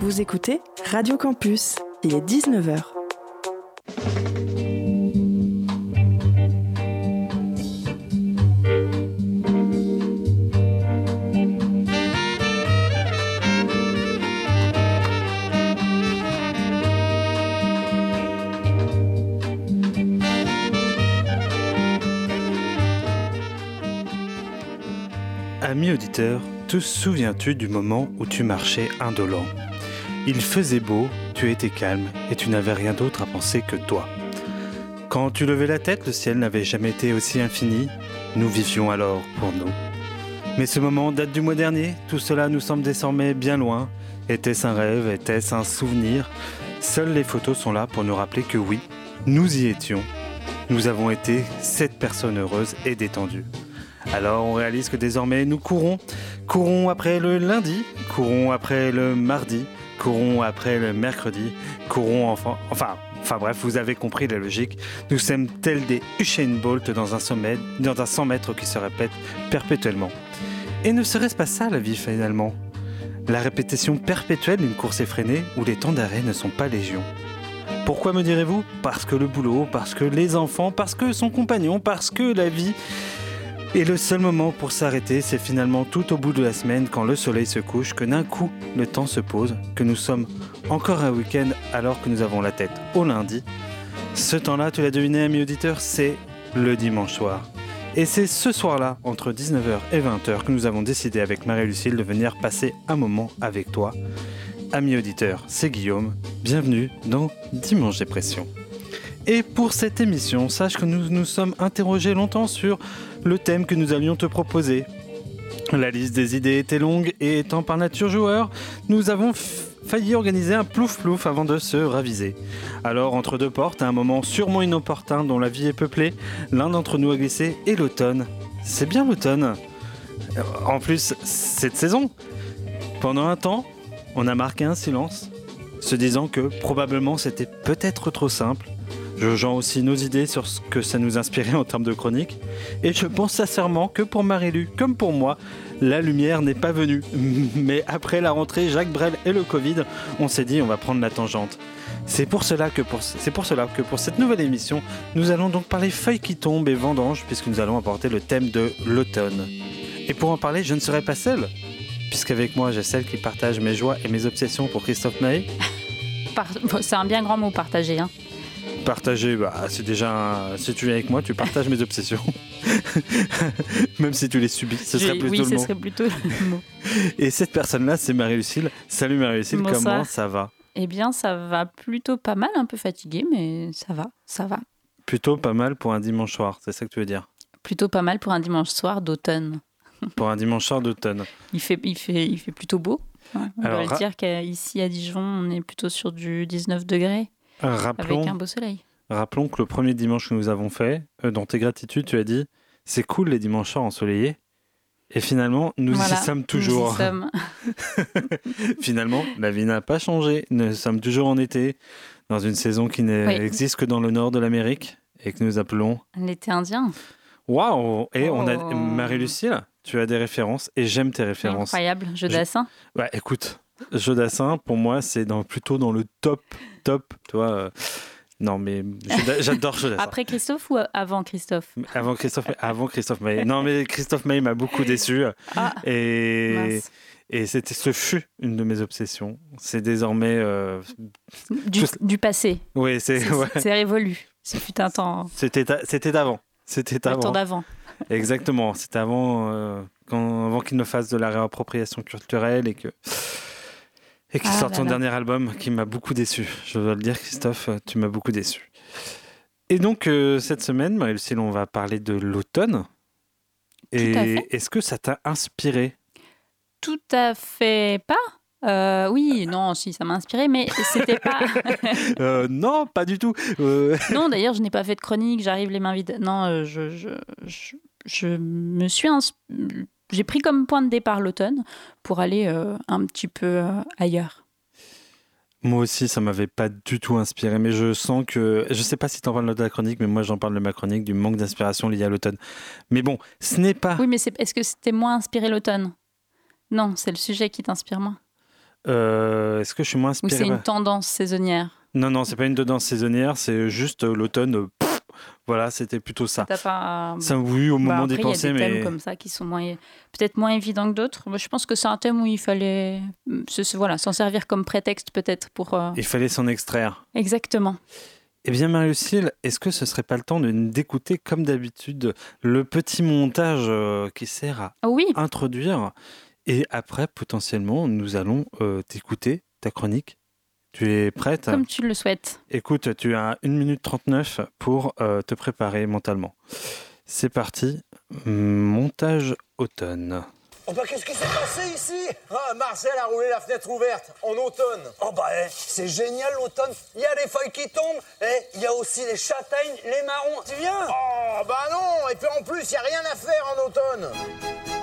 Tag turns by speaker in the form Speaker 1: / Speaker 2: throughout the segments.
Speaker 1: Vous écoutez Radio Campus, il est 19h.
Speaker 2: Ami auditeur, te souviens-tu du moment où tu marchais indolent? Il faisait beau, tu étais calme et tu n'avais rien d'autre à penser que toi. Quand tu levais la tête, le ciel n'avait jamais été aussi infini. Nous vivions alors pour nous. Mais ce moment date du mois dernier, tout cela nous semble désormais bien loin. Était-ce un rêve? Était-ce un souvenir? Seules les photos sont là pour nous rappeler que oui, nous y étions. Nous avons été cette personne heureuse et détendue. Alors on réalise que désormais nous courons, courons après le lundi, courons après le mardi, courons après le mercredi, courons enfin, enfin, enfin bref, vous avez compris la logique. Nous sommes tels des Usain Bolt dans un sommet, dans un 100 mètres qui se répète perpétuellement. Et ne serait-ce pas ça la vie finalement? La répétition perpétuelle d'une course effrénée où les temps d'arrêt ne sont pas légion. Pourquoi me direz-vous? Parce que le boulot, parce que les enfants, parce que son compagnon, parce que la vie et le seul moment pour s'arrêter, c'est finalement tout au bout de la semaine, quand le soleil se couche, que d'un coup, le temps se pose, que nous sommes encore un week-end alors que nous avons la tête au lundi. Ce temps-là, tu l'as deviné, ami auditeur, c'est le dimanche soir. Et c'est ce soir-là, entre 19h et 20h, que nous avons décidé avec Marie-Lucille de venir passer un moment avec toi. Ami auditeur, c'est Guillaume. Bienvenue dans Dimanche Dépression. Et pour cette émission, sache que nous nous sommes interrogés longtemps sur le thème que nous allions te proposer. La liste des idées était longue et étant par nature joueur, nous avons failli organiser un plouf-plouf avant de se raviser. Alors, entre deux portes, à un moment sûrement inopportun dont la vie est peuplée, l'un d'entre nous a glissé et l'automne. C'est bien l'automne. En plus, cette saison. Pendant un temps, on a marqué un silence, se disant que probablement c'était peut-être trop simple. Je joins aussi nos idées sur ce que ça nous inspirait en termes de chronique. Et je pense sincèrement que pour Marie-Lu, comme pour moi, la lumière n'est pas venue. Mais après la rentrée, Jacques Brel et le Covid, on s'est dit on va prendre la tangente. C'est pour, cela que pour, cette nouvelle émission, nous allons donc parler feuilles qui tombent et vendanges, puisque nous allons apporter le thème de l'automne. Et pour en parler, je ne serai pas seule, puisqu'avec moi j'ai celle qui partage mes joies et mes obsessions pour Christophe.
Speaker 3: Par- C'est un bien grand mot partagé. Hein.
Speaker 2: Partager, bah, c'est déjà. un- Si tu viens avec moi, tu partages mes obsessions. Même si tu les subis, ce serait plutôt
Speaker 3: oui,
Speaker 2: le
Speaker 3: ce
Speaker 2: mot.
Speaker 3: serait plutôt le mot.
Speaker 2: Et cette personne-là, c'est Marie-Lucille. Salut Marie-Lucille, comment ça va?
Speaker 3: Eh bien, ça va plutôt pas mal, un peu fatigué, mais ça va, ça va.
Speaker 2: Plutôt pas mal pour un dimanche soir, c'est ça que tu veux dire?
Speaker 3: Plutôt pas mal pour un dimanche soir d'automne.
Speaker 2: Pour un dimanche soir d'automne.
Speaker 3: Il fait, il fait, il fait plutôt beau. Ouais, on
Speaker 2: Alors,
Speaker 3: dire qu'ici à Dijon, on est plutôt sur du 19 degrés avec
Speaker 2: Rappelons,
Speaker 3: un beau soleil.
Speaker 2: rappelons que le premier dimanche que nous avons fait, euh, dans tes gratitudes, tu as dit c'est cool les dimanches soirs ensoleillés. Et finalement, nous
Speaker 3: Voilà,
Speaker 2: y sommes
Speaker 3: Nous y
Speaker 2: toujours.
Speaker 3: sommes.
Speaker 2: finalement, la vie n'a pas changé. Nous sommes toujours en été, dans une saison qui n'existe que dans le nord de l'Amérique et que nous appelons
Speaker 3: L'été indien.
Speaker 2: Waouh Et on a
Speaker 3: Oh.
Speaker 2: Marie-Lucille, tu as des références et j'aime tes références.
Speaker 3: Incroyable. Jeu
Speaker 2: Je-
Speaker 3: d'assin.
Speaker 2: Ouais, écoute, Jodassin, pour moi, c'est dans, plutôt dans le top, top, tu vois. euh, Non, mais j'adore.
Speaker 3: Après Christophe ou avant Christophe?
Speaker 2: Avant Christophe, avant Christophe Maé. Non, mais Christophe Maé m'a beaucoup déçu.
Speaker 3: Ah,
Speaker 2: Et,
Speaker 3: mince.
Speaker 2: et c'était, ce fut une de mes obsessions. C'est désormais. euh,
Speaker 3: Du,
Speaker 2: tout-
Speaker 3: du passé.
Speaker 2: Oui, c'est,
Speaker 3: C'est
Speaker 2: ouais.
Speaker 3: c'est révolu. Ce fut un temps.
Speaker 2: c'était, c'était d'avant. C'était
Speaker 3: Le temps
Speaker 2: avant.
Speaker 3: d'avant.
Speaker 2: Exactement. C'était avant, euh, quand, avant qu'il ne fasse de la réappropriation culturelle et que. Et qu'il
Speaker 3: Ah
Speaker 2: sorte
Speaker 3: là
Speaker 2: son
Speaker 3: là.
Speaker 2: dernier album qui m'a beaucoup déçu. Je dois le dire, Christophe, tu m'as beaucoup déçu. Et donc, euh, cette semaine, Marie-Lucille, on va parler de l'automne. Et est-ce que ça t'a inspiré?
Speaker 3: Tout à fait pas. Euh, oui, non, si, ça m'a inspiré, mais c'était pas.
Speaker 2: Euh, Non, pas du tout. Euh,
Speaker 3: non, d'ailleurs, je n'ai pas fait de chronique, j'arrive les mains vides. Non, je, je, je, je me suis. ins- J'ai pris comme point de départ l'automne pour aller euh, un petit peu euh, ailleurs.
Speaker 2: Moi aussi, ça m'avait pas du tout inspiré, mais je sens que. Je sais pas si t'en parles de la chronique, mais moi j'en parle de ma chronique, du manque d'inspiration lié à l'automne. Mais bon, ce n'est pas.
Speaker 3: Oui, mais est-ce que c'était moins inspiré l'automne? Non, c'est le sujet qui t'inspire moins.
Speaker 2: Euh, Est-ce que je suis moins
Speaker 3: Ou
Speaker 2: inspiré?
Speaker 3: c'est une tendance saisonnière?
Speaker 2: Non, non, c'est pas une tendance saisonnière, c'est juste l'automne. Voilà, c'était plutôt ça.
Speaker 3: T'as pas.
Speaker 2: Ça, oui, au
Speaker 3: Bah,
Speaker 2: moment
Speaker 3: après,
Speaker 2: d'y
Speaker 3: il y a des thèmes
Speaker 2: mais
Speaker 3: comme ça qui sont moins, peut-être moins évidents que d'autres. Moi, je pense que c'est un thème où il fallait, se- se- voilà, s'en servir comme prétexte peut-être pour. euh,
Speaker 2: il fallait s'en extraire.
Speaker 3: Exactement.
Speaker 2: Eh bien, Marie-Lucille, est-ce que ce serait pas le temps de- d'écouter, comme d'habitude, le petit montage euh, qui sert à
Speaker 3: Ah oui.
Speaker 2: introduire? Et après, potentiellement, nous allons euh, t'écouter, ta chronique. Tu es prête
Speaker 3: Comme tu le souhaites.
Speaker 2: Écoute, tu as 1 minute 39 pour euh, te préparer mentalement. C'est parti, montage automne.
Speaker 4: Oh bah qu'est-ce qui s'est passé ici? Ah, Marcel a roulé la fenêtre ouverte en automne. Oh bah eh, c'est génial l'automne. Il y a les feuilles qui tombent. Et il y a aussi les châtaignes, les marrons. Tu viens? Oh bah non. Et puis en plus, il y a rien à faire en automne.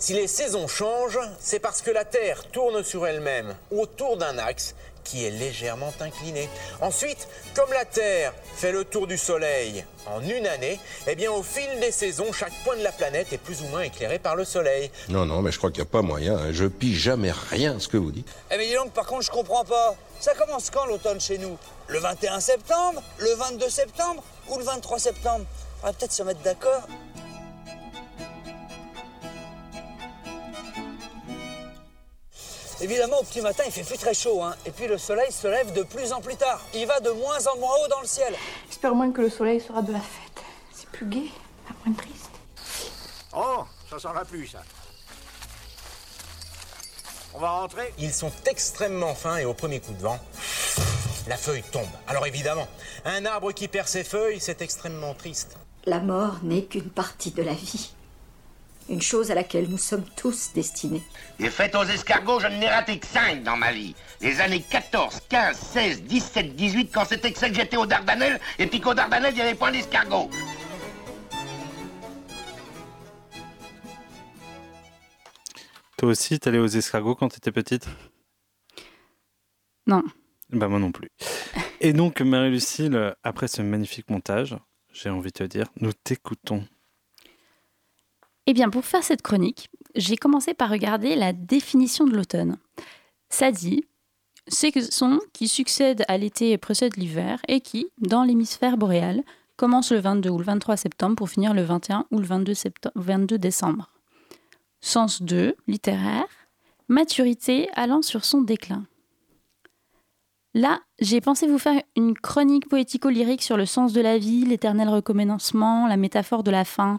Speaker 4: Si les saisons changent, c'est parce que la Terre tourne sur elle-même autour d'un axe qui est légèrement incliné. Ensuite, comme la Terre fait le tour du Soleil en une année, eh bien au fil des saisons, chaque point de la planète est plus ou moins éclairé par le Soleil.
Speaker 5: Non, non, mais je crois qu'il n'y a pas moyen. hein. Je pige jamais rien ce que vous dites.
Speaker 6: Eh mais dis donc, par contre, je comprends pas. Ça commence quand l'automne chez nous? Le 21 septembre? Le 22 septembre? Ou le 23 septembre? On va peut-être se mettre d'accord. Évidemment, au petit matin, il fait plus très chaud, hein. Et puis le soleil se lève de plus en plus tard. Il va de moins en moins haut dans le ciel.
Speaker 7: J'espère au moins que le soleil sera de la fête. C'est plus gai, pas moins triste.
Speaker 4: Oh, ça sent la pluie, ça. On va rentrer? Ils sont extrêmement fins et au premier coup de vent, la feuille tombe. Alors évidemment, un arbre qui perd ses feuilles, c'est extrêmement triste.
Speaker 8: La mort n'est qu'une partie de la vie. Une chose à laquelle nous sommes tous destinés.
Speaker 9: Et faites aux escargots, je n'ai raté que 5 dans ma vie. Les années 14, 15, 16, 17, 18, quand c'était que ça que j'étais aux Dardanelles, et puis qu'aux Dardanelles, il n'y avait point d'escargots.
Speaker 2: Toi aussi, t'allais aux escargots quand t'étais petite?
Speaker 3: Non.
Speaker 2: Bah moi non plus. Et donc, Marie-Lucille, après ce magnifique montage, j'ai envie de te dire, nous t'écoutons.
Speaker 3: Eh pour faire cette chronique, j'ai commencé par regarder la définition de l'automne. Ça dit saison qui succède à l'été et précède l'hiver et qui, dans l'hémisphère boréal, commence le 22 ou le 23 septembre pour finir le 21 ou le 22, septem- 22 décembre. Sens 2, littéraire, maturité allant sur son déclin. Là, j'ai pensé vous faire une chronique poético-lyrique sur le sens de la vie, l'éternel recommencement, la métaphore de la fin,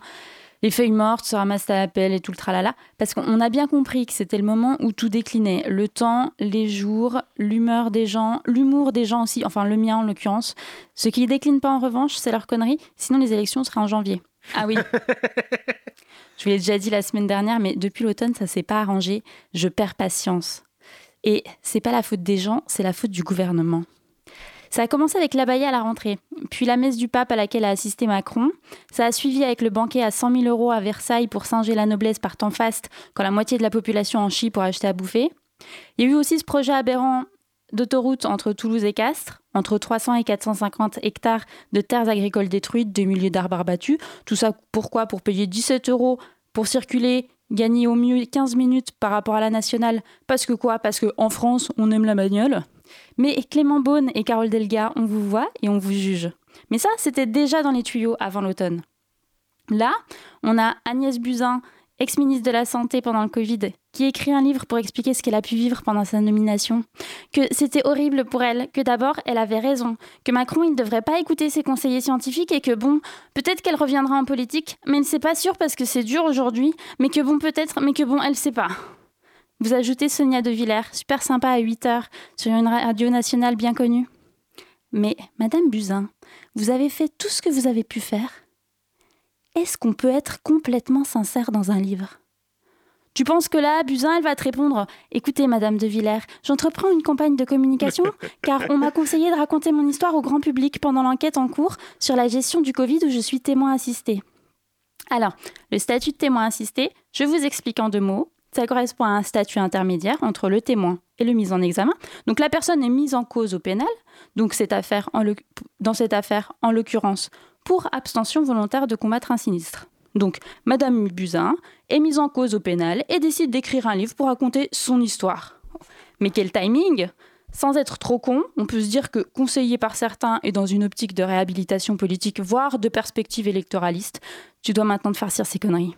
Speaker 3: les feuilles mortes se ramassent à la pelle et tout le tralala, parce qu'on a bien compris que c'était le moment où tout déclinait. Le temps, les jours, l'humeur des gens, l'humour des gens aussi, enfin le mien en l'occurrence. Ce qui décline pas en revanche, c'est leur connerie, sinon les élections seraient en janvier. Ah oui. Je vous l'ai déjà dit la semaine dernière, mais depuis l'automne, ça s'est pas arrangé. Je perds patience. Et c'est pas la faute des gens, c'est la faute du gouvernement. Ça a commencé avec l'abaya à la rentrée, puis la messe du pape à laquelle a assisté Macron. Ça a suivi avec le banquet à 100 000 euros à Versailles pour singer la noblesse par temps faste quand la moitié de la population en chie pour acheter à bouffer. Il y a eu aussi ce projet aberrant d'autoroute entre Toulouse et Castres, entre 300 et 450 hectares de terres agricoles détruites, des milliers d'arbres abattus. Tout ça pourquoi? Pour payer 17 euros pour circuler, gagner au mieux 15 minutes par rapport à la nationale. Parce que quoi? Parce qu'en France, on aime la bagnole. Mais Clément Beaune et Carole Delga, on vous voit et on vous juge. Mais ça, c'était déjà dans les tuyaux avant l'automne. Là, on a Agnès Buzyn, ex-ministre de la Santé pendant le Covid, qui écrit un livre pour expliquer ce qu'elle a pu vivre pendant sa nomination. Que c'était horrible pour elle, que d'abord, elle avait raison, que Macron, il ne devrait pas écouter ses conseillers scientifiques et que bon, peut-être qu'elle reviendra en politique, mais c'est pas sûr parce que c'est dur aujourd'hui, mais que bon, peut-être, mais que bon, elle sait pas. Vous ajoutez Sonia De Villers, super sympa à 8 heures, sur une radio nationale bien connue. Mais, Madame Buzyn, vous avez fait tout ce que vous avez pu faire. Est-ce qu'on peut être complètement sincère dans un livre? Tu penses que là, Buzyn, elle va te répondre Écoutez, Madame De Villers, j'entreprends une campagne de communication car on m'a conseillé de raconter mon histoire au grand public pendant l'enquête en cours sur la gestion du Covid où je suis témoin assisté. Alors, le statut de témoin assisté, je vous explique en deux mots. Ça correspond à un statut intermédiaire entre le témoin et le mis en examen. Donc la personne est mise en cause au pénal. Donc cette affaire, dans cette affaire, en l'occurrence, pour abstention volontaire de combattre un sinistre. Donc, Madame Buzyn est mise en cause au pénal et décide d'écrire un livre pour raconter son histoire. Mais quel timing Sans être trop con, on peut se dire que conseillé par certains et dans une optique de réhabilitation politique, voire de perspective électoraliste, tu dois maintenant te farcir ces conneries.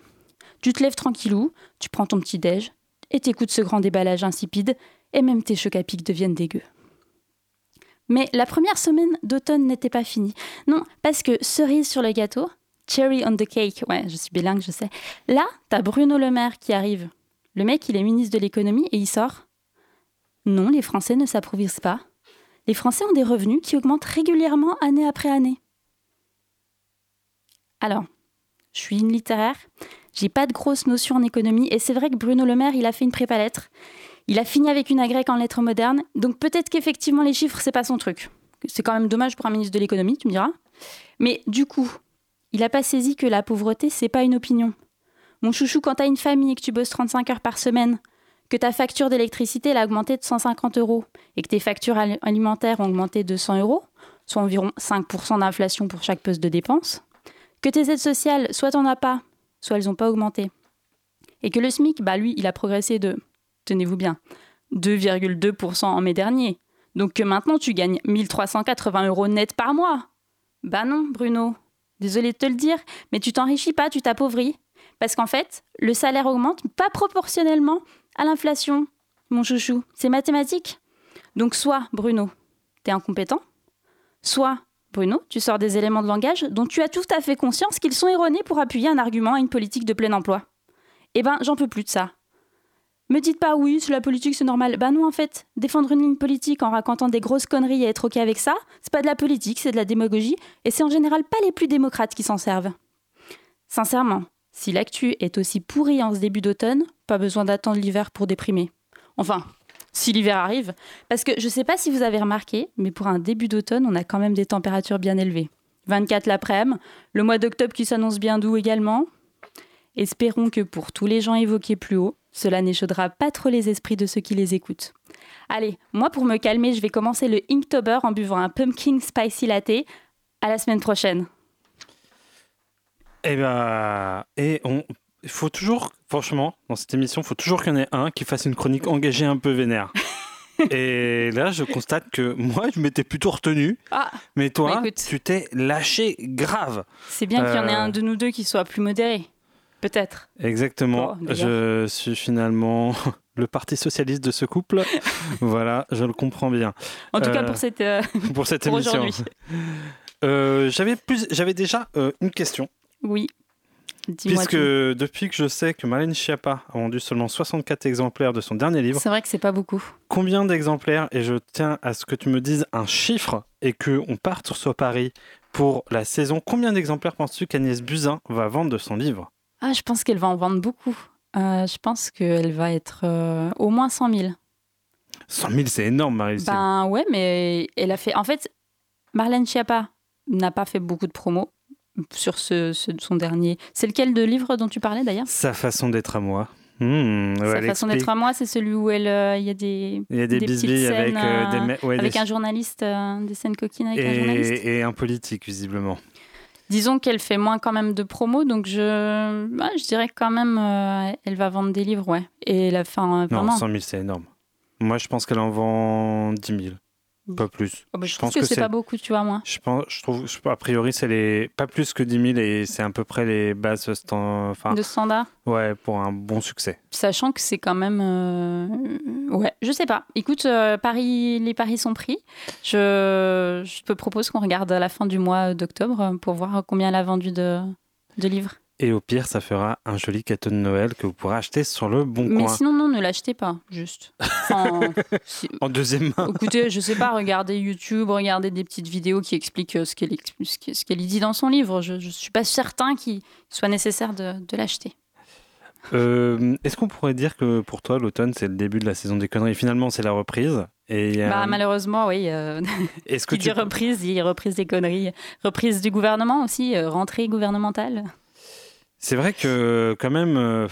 Speaker 3: Tu te lèves tranquillou, tu prends ton petit déj et t'écoutes ce grand déballage insipide et même tes chocs à pic deviennent dégueux. Mais la première semaine d'automne n'était pas finie. Non, parce que cerise sur le gâteau, cherry on the cake, ouais, je suis bilingue, je sais. Là, t'as Bruno Le Maire qui arrive. Le mec, il est ministre de l'économie et il sort. Non, les Français ne s'approuvisent pas. Les Français ont des revenus qui augmentent régulièrement année après année. Alors, je suis une littéraire, j'ai pas de grosses notions en économie et c'est vrai que Bruno Le Maire, il a fait une prépa lettres. Il a fini avec une agrèque en lettres modernes, donc peut-être qu'effectivement les chiffres, c'est pas son truc. C'est quand même dommage pour un ministre de l'économie, tu me diras. Mais du coup, il n'a pas saisi que la pauvreté, c'est pas une opinion. Mon chouchou, quand t'as une famille et que tu bosses 35 heures par semaine, que ta facture d'électricité a augmenté de 150 euros et que tes factures alimentaires ont augmenté de 100 euros, soit environ 5% d'inflation pour chaque poste de dépense, que tes aides sociales, soit t'en as pas, soit elles n'ont pas augmenté, et que le SMIC, bah lui, il a progressé de tenez-vous bien, 2,2% en mai dernier. Donc que maintenant tu gagnes 1380 euros net par mois. Bah non, Bruno. Désolé de te le dire, mais tu t'enrichis pas, tu t'appauvris. Parce qu'en fait, le salaire augmente pas proportionnellement à l'inflation, mon chouchou. C'est mathématique. Donc soit, Bruno, t'es incompétent, soit, Bruno, tu sors des éléments de langage dont tu as tout à fait conscience qu'ils sont erronés pour appuyer un argument à une politique de plein emploi. Eh ben, j'en peux plus de ça. Me dites pas oui, c'est la politique, c'est normal. Bah non, en fait, défendre une ligne politique en racontant des grosses conneries et être OK avec ça, c'est pas de la politique, c'est de la démagogie, et c'est en général pas les plus démocrates qui s'en servent. Sincèrement, si l'actu est aussi pourrie en ce début d'automne, pas besoin d'attendre l'hiver pour déprimer. Enfin, si l'hiver arrive, parce que je sais pas si vous avez remarqué, mais pour un début d'automne, on a quand même des températures bien élevées. 24 l'après-midi, le mois d'octobre qui s'annonce bien doux également. Espérons que pour tous les gens évoqués plus haut, cela n'échaudera pas trop les esprits de ceux qui les écoutent. Allez, moi pour me calmer, je vais commencer le Inktober en buvant un pumpkin spicy latte. À la semaine prochaine.
Speaker 2: Eh ben, et on, il faut toujours, franchement, dans cette émission, il faut toujours qu'il y en ait un qui fasse une chronique engagée un peu vénère. et là, je constate que moi, je m'étais plutôt retenu.
Speaker 3: Ah,
Speaker 2: mais toi,
Speaker 3: bah
Speaker 2: tu t'es lâché grave.
Speaker 3: C'est bien qu'il y en ait
Speaker 2: Euh,
Speaker 3: un de nous deux qui soit plus modéré. Peut-être.
Speaker 2: Exactement.
Speaker 3: Oh,
Speaker 2: je suis finalement le parti socialiste de ce couple. voilà, je le comprends bien.
Speaker 3: En tout cas
Speaker 2: Euh,
Speaker 3: pour cette, euh,
Speaker 2: pour cette
Speaker 3: pour
Speaker 2: émission. Euh, j'avais plus, j'avais déjà euh, une question.
Speaker 3: Oui.
Speaker 2: Puisque
Speaker 3: tout.
Speaker 2: depuis que je sais que Marlène Schiappa a vendu seulement 64 exemplaires de son dernier livre,
Speaker 3: C'est vrai que c'est pas beaucoup.
Speaker 2: combien d'exemplaires Et je tiens à ce que tu me dises un chiffre et que on parte sur ce pari pour la saison. Combien d'exemplaires penses-tu qu'Agnès Buzyn va vendre de son livre?
Speaker 3: Ah, je pense qu'elle va en vendre beaucoup. Euh, je pense qu'elle va être euh, au moins 100 000.
Speaker 2: 100 000, c'est énorme, Marie.
Speaker 3: Ben ouais, mais elle a fait. En fait, Marlène Schiappa n'a pas fait beaucoup de promos sur ce, ce- son dernier. C'est lequel de livre dont tu parlais d'ailleurs?
Speaker 2: Sa façon d'être à moi. Hmm, ouais,
Speaker 3: Sa façon d'être à moi, c'est celui où elle, euh, il y a des,
Speaker 2: Il y a des,
Speaker 3: des petites
Speaker 2: avec, euh, des,
Speaker 3: euh,
Speaker 2: ouais,
Speaker 3: avec
Speaker 2: des-
Speaker 3: un journaliste, euh, des scènes coquines avec un journaliste.
Speaker 2: et, et un politique, visiblement.
Speaker 3: Disons qu'elle fait moins quand même de promos, donc je, ouais, je dirais quand même, euh, elle va vendre des livres, ouais. Et la fin, euh,
Speaker 2: Non,
Speaker 3: vraiment.
Speaker 2: 100 000, c'est énorme. Moi, je pense qu'elle en vend 10 000. Pas plus.
Speaker 3: Oh, bah, je, trouve que, c'est pas beaucoup, tu vois, moi.
Speaker 2: Je pense, je trouve, je- a priori, c'est les pas plus que 10 000 et c'est à peu près les bases stand, enfin,
Speaker 3: De standard.
Speaker 2: ouais, pour un bon succès.
Speaker 3: Sachant que c'est quand même. euh, Ouais, je sais pas. Écoute, euh, Paris, les paris sont pris. Je, je te propose qu'on regarde à la fin du mois d'octobre pour voir combien elle a vendu de, de livres.
Speaker 2: Et au pire, ça fera un joli cadeau de Noël que vous pourrez acheter sur le bon
Speaker 3: Mais
Speaker 2: coin.
Speaker 3: sinon, non, ne l'achetez pas, juste.
Speaker 2: En deuxième main.
Speaker 3: Écoutez, je sais pas, regardez YouTube, regardez des petites vidéos qui expliquent euh, ce qu'elle ce y dit dans son livre. Je, je suis pas certain qu'il soit nécessaire de, de l'acheter.
Speaker 2: Euh, Est-ce qu'on pourrait dire que pour toi, l'automne, c'est le début de la saison des conneries? Finalement, c'est la reprise. Et euh,
Speaker 3: Bah, malheureusement, oui. euh,
Speaker 2: est-ce que
Speaker 3: qui
Speaker 2: tu
Speaker 3: dit reprise, dit reprise des conneries. Reprise du gouvernement aussi, rentrée gouvernementale.
Speaker 2: C'est vrai que quand même, euh,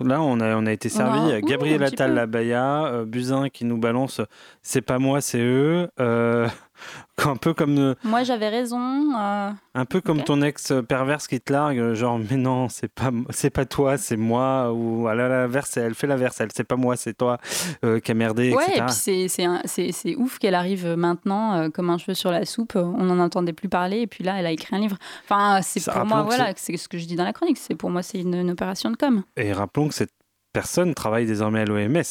Speaker 2: là on a, on a été servi.
Speaker 3: Ouais,
Speaker 2: Gabriel Attal
Speaker 3: peu.
Speaker 2: Labaya, euh, Buzyn qui nous balance, c'est pas moi, c'est eux. Euh, Un peu comme, euh,
Speaker 3: Moi, j'avais raison. euh,
Speaker 2: un peu comme ton ex perverse qui te largue, euh, genre mais non, c'est pas c'est pas toi, c'est moi ou elle a l'inverse, elle fait l'inverse, elle c'est pas moi, c'est toi euh, qui a merdé,
Speaker 3: Ouais, et puis c'est- c'est un- c'est ouf qu'elle arrive maintenant euh, comme un cheveu sur la soupe. On n'en entendait plus parler, et puis là, elle a écrit un livre. Enfin, c'est pour moi, voilà, c'est ce que je dis dans la chronique. C'est pour moi, c'est une, une opération de com.
Speaker 2: Et rappelons que cette personne travaille désormais à l'OMS.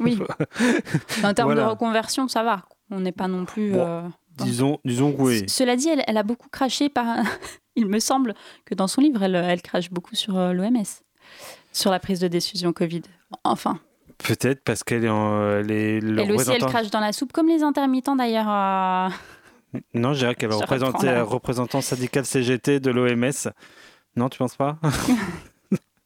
Speaker 3: Oui. en termes
Speaker 2: Voilà.
Speaker 3: de reconversion, ça va. On n'est pas non plus.
Speaker 2: Bon,
Speaker 3: euh,
Speaker 2: disons, disons oui.
Speaker 3: Cela dit, elle, elle a beaucoup craché par. Il me semble que dans son livre, elle, elle crache beaucoup sur l'OMS, sur la prise de décision Covid. Enfin,
Speaker 2: Peut-être parce qu'elle est, elle est le
Speaker 3: elle aussi, elle crache dans la soupe, comme les intermittents d'ailleurs. euh,
Speaker 2: Non, je dirais qu'elle
Speaker 3: Je
Speaker 2: représentait
Speaker 3: reprends la-
Speaker 2: représentant syndical CGT de l'OMS. Non, tu penses pas?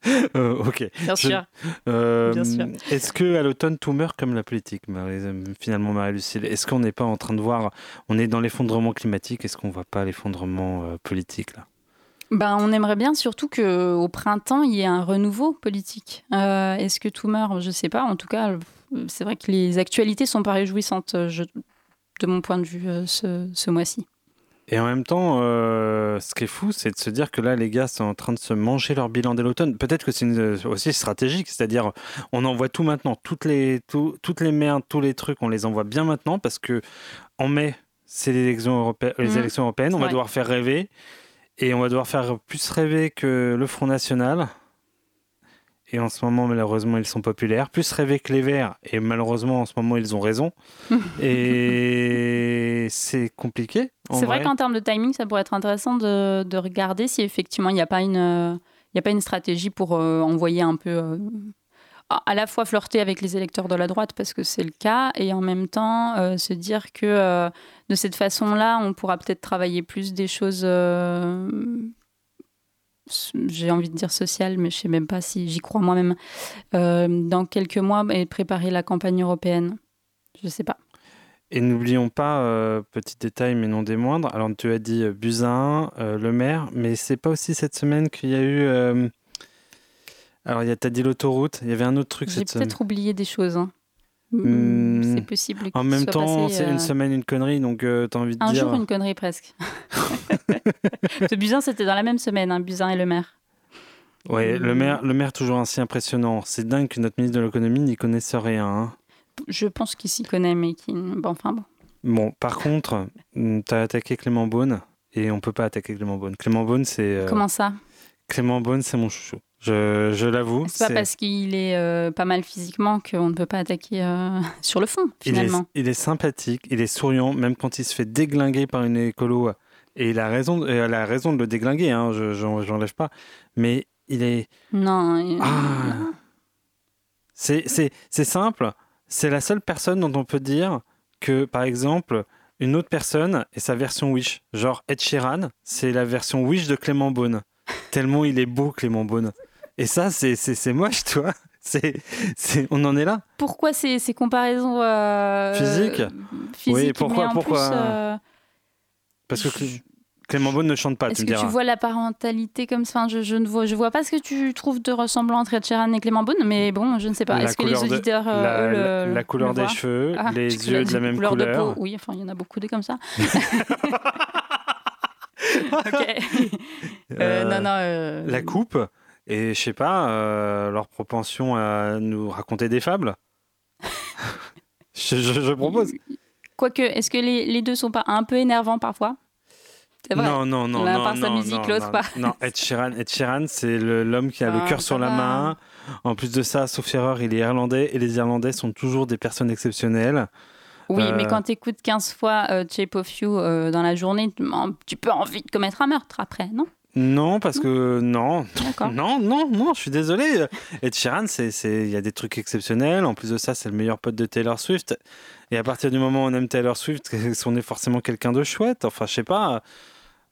Speaker 2: Euh, Ok.
Speaker 3: Bien
Speaker 2: Je-
Speaker 3: sûr.
Speaker 2: Euh,
Speaker 3: Bien sûr.
Speaker 2: Est-ce que à l'automne tout meurt comme la politique, Marie- finalement, Marie-Lucille? Est-ce qu'on n'est pas en train de voir, on est dans l'effondrement climatique, est-ce qu'on voit pas l'effondrement euh, politique là?
Speaker 3: Ben, on aimerait bien surtout qu'au printemps, il y ait un renouveau politique. Euh, Est-ce que tout meurt? Je ne sais pas. En tout cas, c'est vrai que les actualités sont pas réjouissantes, je- de mon point de vue, euh, ce, ce mois-ci.
Speaker 2: Et en même temps, euh, ce qui est fou, c'est de se dire que là, les gars sont en train de se manger leur bilan dès l'automne. Peut-être que c'est une- aussi stratégique, c'est-à-dire on envoie tout maintenant, toutes les, tout- toutes les merdes, tous les trucs, on les envoie bien maintenant parce que en mai, c'est europé- les élections européennes, on va devoir faire rêver et on va devoir faire plus rêver que le Front National. Et en ce moment, malheureusement, ils sont populaires. Plus rêver que les Verts. Et malheureusement, en ce moment, ils ont raison. et c'est compliqué.
Speaker 3: C'est vrai, qu'en termes de timing, ça pourrait être intéressant de, de regarder si effectivement il n'y a pas une, euh, y a pas une stratégie pour euh, envoyer un peu, euh, à la fois flirter avec les électeurs de la droite parce que c'est le cas, et en même temps euh, se dire que de cette façon-là, on pourra peut-être travailler plus des choses. J'ai envie de dire sociales, mais je sais même pas si j'y crois moi-même. euh, dans quelques mois et préparer la campagne européenne. Je sais pas.
Speaker 2: Et n'oublions pas, euh, petit détail mais non des moindres, alors tu as dit euh, Buzyn, euh, le maire, mais c'est pas aussi cette semaine qu'il y a eu... Alors il y a, t'as dit l'autoroute, il y avait un autre truc
Speaker 3: J'ai
Speaker 2: cette semaine.
Speaker 3: peut-être oublié des choses. hein.
Speaker 2: Hmm.
Speaker 3: C'est possible.
Speaker 2: En
Speaker 3: qu'il
Speaker 2: même
Speaker 3: soit
Speaker 2: temps, c'est
Speaker 3: euh,
Speaker 2: une semaine, une connerie, donc euh, t'as envie de
Speaker 3: Un
Speaker 2: dire...
Speaker 3: jour, une connerie presque. Ce Buzyn, c'était dans la même semaine, hein, Buzyn et le maire.
Speaker 2: Ouais, le
Speaker 3: Hmm.
Speaker 2: maire, le maire toujours ainsi impressionnant. C'est dingue que notre ministre de l'économie n'y connaisse rien. hein.
Speaker 3: Je pense qu'il s'y connaît, mais qui. Bon, enfin bon.
Speaker 2: Bon, par contre, hum, t'as attaqué Clément Beaune et on peut pas attaquer Clément Beaune. Clément Beaune, c'est... euh,
Speaker 3: Comment ça?
Speaker 2: Clément Beaune, c'est mon chouchou. Je, je l'avoue.
Speaker 3: C'est pas parce qu'il est euh, pas mal physiquement qu'on ne peut pas attaquer euh, sur le fond,
Speaker 2: Il est,
Speaker 3: finalement.
Speaker 2: il est sympathique, il est souriant, même quand il se fait déglinguer par une écolo. Et il a raison, et elle a raison de le déglinguer, hein, je j'enlève pas. Mais il est.
Speaker 3: Non. il-
Speaker 2: Ah. C'est simple, c'est la seule personne dont on peut dire que, par exemple, une autre personne est sa version Wish. Genre Ed Sheeran, c'est la version Wish de Clément Beaune. Tellement il est beau, Clément Beaune. Et ça, c'est moche, tu vois. C'est- c'est- On en est là.
Speaker 3: Pourquoi ces, ces comparaisons euh,
Speaker 2: Physiques
Speaker 3: euh,
Speaker 2: Oui, pourquoi- pourquoi
Speaker 3: plus, euh,
Speaker 2: Parce que Clé- Clément Beaune ne chante pas, tu
Speaker 3: Est-ce que
Speaker 2: diras.
Speaker 3: tu vois la parentalité comme ça? Enfin, je, je ne vois, je vois pas ce que tu trouves de ressemblant entre Ed Sheeran et Clément Beaune, mais bon, je ne sais pas. Est-ce que les
Speaker 2: de-
Speaker 3: auditeurs, euh,
Speaker 2: la,
Speaker 3: eux, le-
Speaker 2: la- la couleur
Speaker 3: le
Speaker 2: des cheveux,
Speaker 3: Ah,
Speaker 2: les yeux de la même
Speaker 3: couleur.
Speaker 2: couleur.
Speaker 3: De peau? Oui, enfin, il y en a beaucoup des comme ça. ok. Euh,
Speaker 2: Euh,
Speaker 3: non, non. euh,
Speaker 2: La coupe et je sais pas euh, leur propension à nous raconter des fables. je, je- je propose.
Speaker 3: Quoique, est-ce que les, les deux sont pas un peu énervants parfois? Vrai.
Speaker 2: Non non non
Speaker 3: L'un
Speaker 2: non
Speaker 3: par sa musique, l'autre pas.
Speaker 2: Non, Ed Sheeran, Ed Sheeran, c'est l'homme qui a
Speaker 3: Ah,
Speaker 2: le cœur sur la
Speaker 3: va.
Speaker 2: main. En plus de ça, sauf erreur, il est irlandais et les Irlandais sont toujours des personnes exceptionnelles.
Speaker 3: Oui,
Speaker 2: Euh,
Speaker 3: mais quand tu écoutes 15 fois euh, Shape of You euh, dans la journée, tu peux envie de commettre un meurtre après, non?
Speaker 2: Non, parce que non, non, non, non, je suis désolé. Ed Sheeran, c'est, c'est, il y a des trucs exceptionnels. En plus de ça, c'est le meilleur pote de Taylor Swift. Et à partir du moment où on aime Taylor Swift, on est forcément quelqu'un de chouette. Enfin, je sais pas.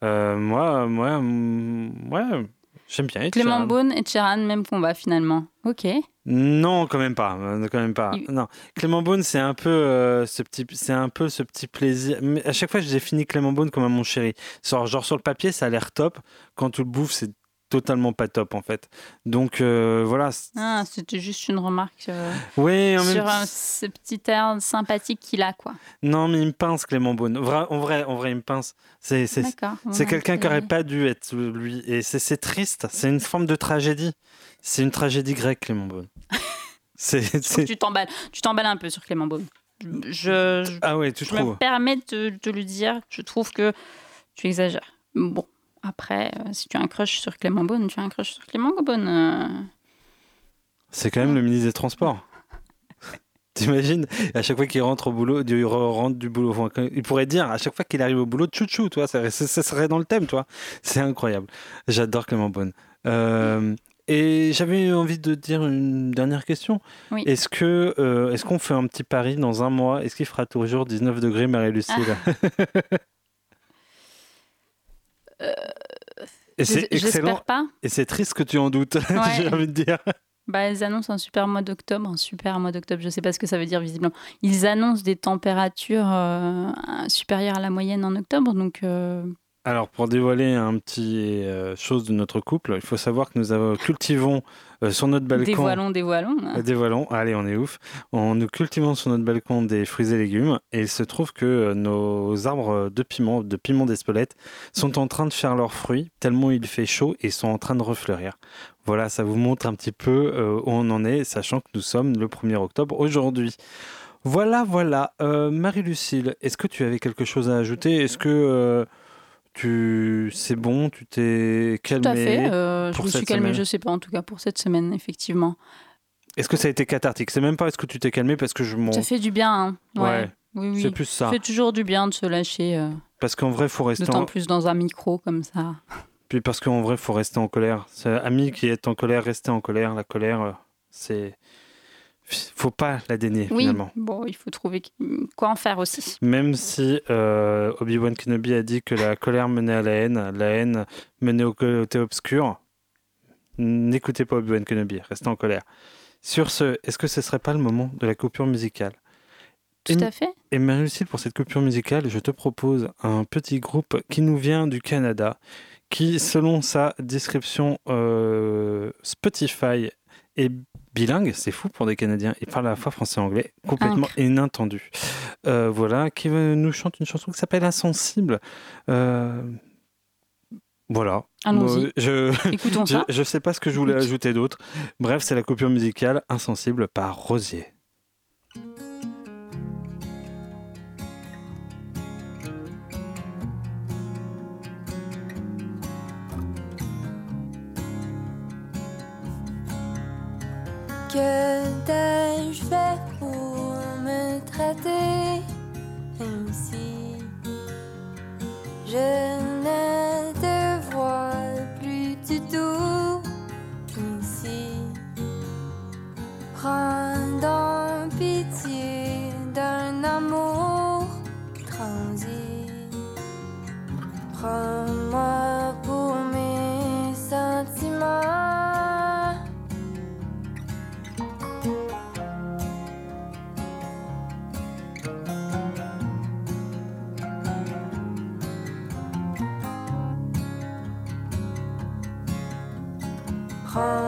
Speaker 2: Euh, moi, moi, ouais, j'aime bien Ed
Speaker 3: Clément
Speaker 2: Sheeran.
Speaker 3: Beaune et Sheeran, même combat finalement. Ok.
Speaker 2: Non, quand même pas, euh, quand même pas.
Speaker 3: Il-
Speaker 2: Non, Clément Beaune, c'est un peu euh, ce petit, c'est un peu ce petit plaisir. Mais à chaque fois, je définis Clément Beaune comme un mon chéri. Genre, genre sur le papier, ça a l'air top. Quand tu le bouffes, c'est totalement pas top en fait. Donc euh, voilà.
Speaker 3: Ah, c'était juste une remarque euh,
Speaker 2: Oui, même
Speaker 3: sur euh, ce petit air sympathique qu'il a, quoi.
Speaker 2: Non, mais il me pince Clément Beaune. Vra- En vrai, en vrai, il me pince. C'est
Speaker 3: Ouais,
Speaker 2: quelqu'un qui aurait pas dû être lui. Et c'est triste. C'est une forme de tragédie. C'est une tragédie grecque, Clément Beaune. C'est
Speaker 3: tu t'emballes, tu t'emballes un peu sur Clément Beaune. Je, je,
Speaker 2: ah ouais, tu
Speaker 3: je me permets de te le dire. Je trouve que tu exagères. Bon, après, euh, si tu as un crush sur Clément Beaune, tu as un crush sur Clément Beaune. euh.
Speaker 2: C'est quand même le ministre des Transports. T'imagines À chaque fois qu'il rentre au boulot, il rentre du boulot. enfin, Il pourrait dire à chaque fois qu'il arrive au boulot, chouchou, toi, ça, serait dans le thème, toi. C'est incroyable. J'adore Clément Beaune. Euh, et j'avais envie de dire une dernière question.
Speaker 3: Oui.
Speaker 2: Est-ce que euh, est-ce qu'on fait un petit pari dans un mois? Est-ce qu'il fera toujours 19 degrés, Marie-Lucille? Et c'est excellent.
Speaker 3: Pas.
Speaker 2: Et c'est triste que tu en doutes,
Speaker 3: Ouais.
Speaker 2: j'ai envie de dire.
Speaker 3: Bah, ils annoncent un super mois d'octobre, un super mois d'octobre, je sais pas ce que ça veut dire visiblement. Ils annoncent des températures euh, supérieures à la moyenne en octobre, donc euh,
Speaker 2: Alors, pour dévoiler un petit euh, chose de notre couple, il faut savoir que nous avons, cultivons euh, sur notre balcon.
Speaker 3: dévoilons, dévoilons.
Speaker 2: Euh, Dévoilons, allez, on est ouf. On, nous cultivons sur notre balcon des fruits et légumes et il se trouve que euh, nos arbres de piment, de piment d'Espelette, sont en train de faire leurs fruits tellement il fait chaud et sont en train de refleurir. Voilà, ça vous montre un petit peu euh, où on en est, sachant que nous sommes le 1er octobre aujourd'hui. Voilà, voilà. Euh, Marie-Lucille, est-ce que tu avais quelque chose à ajouter? Est-ce que tu c'est bon, tu t'es calmé
Speaker 3: Tout à fait. euh, je me suis
Speaker 2: cette semaine
Speaker 3: je sais pas, en tout cas pour cette semaine, effectivement.
Speaker 2: Est-ce que ça a été cathartique? C'est même pas est-ce que tu t'es calmé parce que je m'en.
Speaker 3: Ça fait du bien. hein. Ouais.
Speaker 2: Ouais,
Speaker 3: Oui, oui.
Speaker 2: c'est plus ça.
Speaker 3: Ça fait toujours du bien de se lâcher, euh,
Speaker 2: Parce qu'en vrai, faut rester.
Speaker 3: d'autant
Speaker 2: En...
Speaker 3: plus dans un micro comme ça.
Speaker 2: Puis parce qu'en vrai, faut rester en colère. C'est ami qui est en colère, rester en colère. La colère, euh, c'est faut pas la dénier
Speaker 3: Oui,
Speaker 2: finalement.
Speaker 3: bon, il faut trouver quoi en faire aussi.
Speaker 2: Même si euh, Obi-Wan Kenobi a dit que la colère menait à la haine, la haine menait au côté obscur, n'écoutez pas Obi-Wan Kenobi, restez en colère. Sur ce, est-ce que ce serait pas le moment de la coupure musicale?
Speaker 3: Tout
Speaker 2: Et-
Speaker 3: à fait.
Speaker 2: Et Marie-Lucille, pour cette coupure musicale, je te propose un petit groupe qui nous vient du Canada, qui, selon sa description euh, Spotify, est bilingue, c'est fou pour des Canadiens, et parle à la fois français et anglais, complètement inattendu. Euh, voilà, qui nous chante une chanson qui s'appelle Insensible. Euh, voilà.
Speaker 3: Allons-y.
Speaker 2: Je,
Speaker 3: Écoutons
Speaker 2: je,
Speaker 3: ça.
Speaker 2: je sais pas ce que je voulais
Speaker 3: Écoute.
Speaker 2: ajouter d'autre. Bref, c'est la coupure musicale Insensible par Rosier.
Speaker 10: Que t'ai-je fait pour me traiter? Ainsi Je ne te vois plus du tout ici. Prends pitié d'un amour transi. Prends-moi home.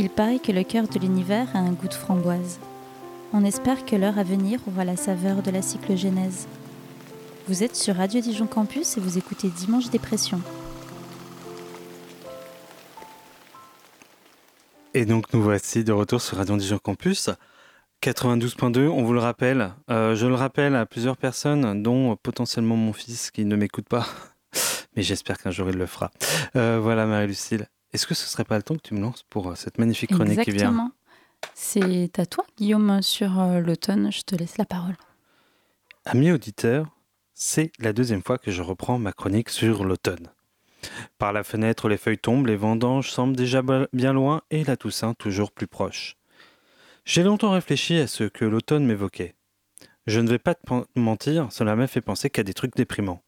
Speaker 3: Il paraît que le cœur de l'univers a un goût de framboise. On espère que l'heure à venir aura la saveur de la cyclogénèse. Vous êtes sur Radio Dijon Campus et vous écoutez Dimanche Dépression.
Speaker 2: Et donc nous voici de retour sur Radio Dijon Campus. 92.2, on vous le rappelle. Euh, je le rappelle à plusieurs personnes, dont potentiellement mon fils qui ne m'écoute pas. Mais j'espère qu'un jour il le fera. Euh, voilà Marie-Lucille. Est-ce que ce serait pas le temps que tu me lances pour euh, cette magnifique chronique qui vient?
Speaker 3: C'est à toi, Guillaume, sur euh, l'automne. Je te laisse la parole.
Speaker 2: Amis auditeurs, c'est la deuxième fois que je reprends ma chronique sur l'automne. Par la fenêtre, les feuilles tombent, les vendanges semblent déjà bien loin et la Toussaint toujours plus proche. J'ai longtemps réfléchi à ce que l'automne m'évoquait. Je ne vais pas te mentir, cela m'a fait penser qu'à des trucs déprimants.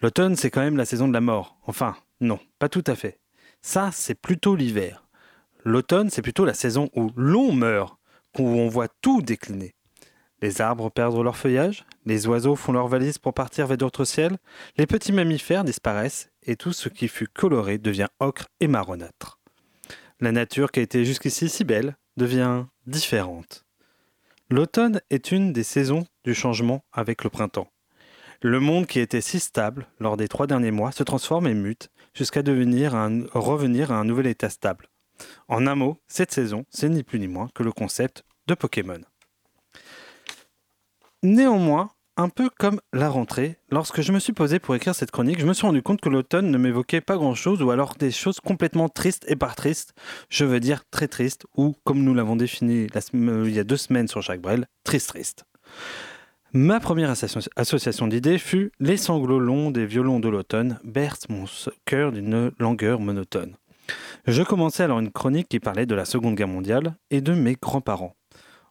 Speaker 2: L'automne, c'est quand même la saison de la mort. Enfin, non, pas tout à fait. Ça, c'est plutôt l'hiver. L'automne, c'est plutôt la saison où l'on meurt, où on voit tout décliner. Les arbres perdent leur feuillage, les oiseaux font leurs valises pour partir vers d'autres ciels, les petits mammifères disparaissent et tout ce qui fut coloré devient ocre et marronâtre. La nature qui a été jusqu'ici si belle devient différente. L'automne est une des saisons du changement avec le printemps. Le monde qui était si stable lors des trois derniers mois se transforme et mute jusqu'à revenir à un nouvel état stable. En un mot, cette saison, c'est ni plus ni moins que le concept de Pokémon. Néanmoins, un peu comme la rentrée, lorsque je me suis posé pour écrire cette chronique, je me suis rendu compte que l'automne ne m'évoquait pas grand-chose ou alors des choses complètement tristes et par tristes, je veux dire très tristes ou, comme nous l'avons défini euh, il y a deux semaines sur Jacques Brel, triste triste. Ma première associ- association d'idées fut Les sanglots longs des violons de l'automne bercent mon cœur d'une langueur monotone. Je commençais alors une chronique qui parlait de la Seconde Guerre mondiale et de mes grands-parents,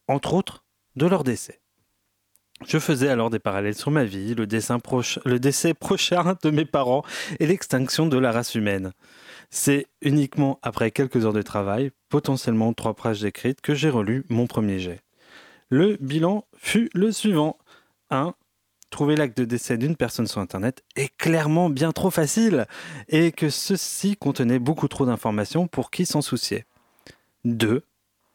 Speaker 2: entre autres de leur décès. Je faisais alors des parallèles sur ma vie, le décès prochain de mes parents et l'extinction de la race humaine. C'est uniquement après quelques heures de travail, potentiellement trois pages écrites, que j'ai relu mon premier jet. Le bilan fut le suivant. 1. Trouver l'acte de décès d'une personne sur Internet est clairement bien trop facile et que ceci contenait beaucoup trop d'informations pour qui s'en souciait. 2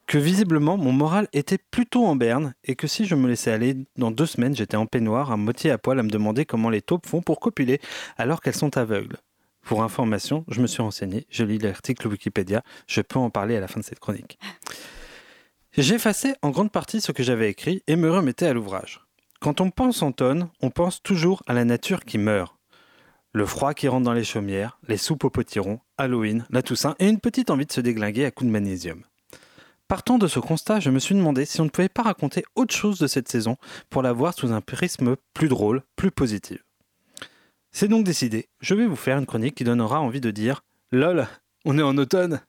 Speaker 2: que visiblement mon moral était plutôt en berne et que si je me laissais aller, dans deux semaines j'étais en peignoir, à moitié à poil à me demander comment les taupes font pour copuler alors qu'elles sont aveugles. Pour information, je me suis renseigné, je lis l'article Wikipédia, je peux en parler à la fin de cette chronique. J'effaçais en grande partie ce que j'avais écrit et me remettais à l'ouvrage. Quand on pense automne, on pense toujours à la nature qui meurt. Le froid qui rentre dans les chaumières, les soupes au potiron, Halloween, la Toussaint et une petite envie de se déglinguer à coups de magnésium. Partant de ce constat, je me suis demandé si on ne pouvait pas raconter autre chose de cette saison pour la voir sous un prisme plus drôle, plus positif. C'est donc décidé, je vais vous faire une chronique qui donnera envie de dire LOL, on est en automne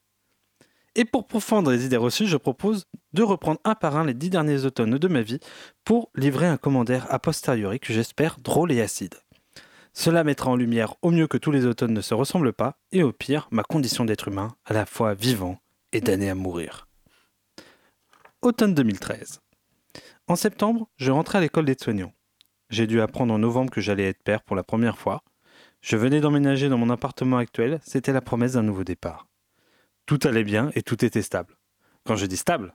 Speaker 2: Et pour profondre les idées reçues, je propose de reprendre un par un les dix derniers automnes de ma vie pour livrer un commentaire a posteriori que j'espère drôle et acide. Cela mettra en lumière au mieux que tous les automnes ne se ressemblent pas, et au pire, ma condition d'être humain, à la fois vivant et damné à mourir. Automne 2013. En septembre, je rentrais à l'école des soignants. J'ai dû apprendre en novembre que j'allais être père pour la première fois. Je venais d'emménager dans mon appartement actuel, c'était la promesse d'un nouveau départ. Tout allait bien et tout était stable. Quand je dis stable,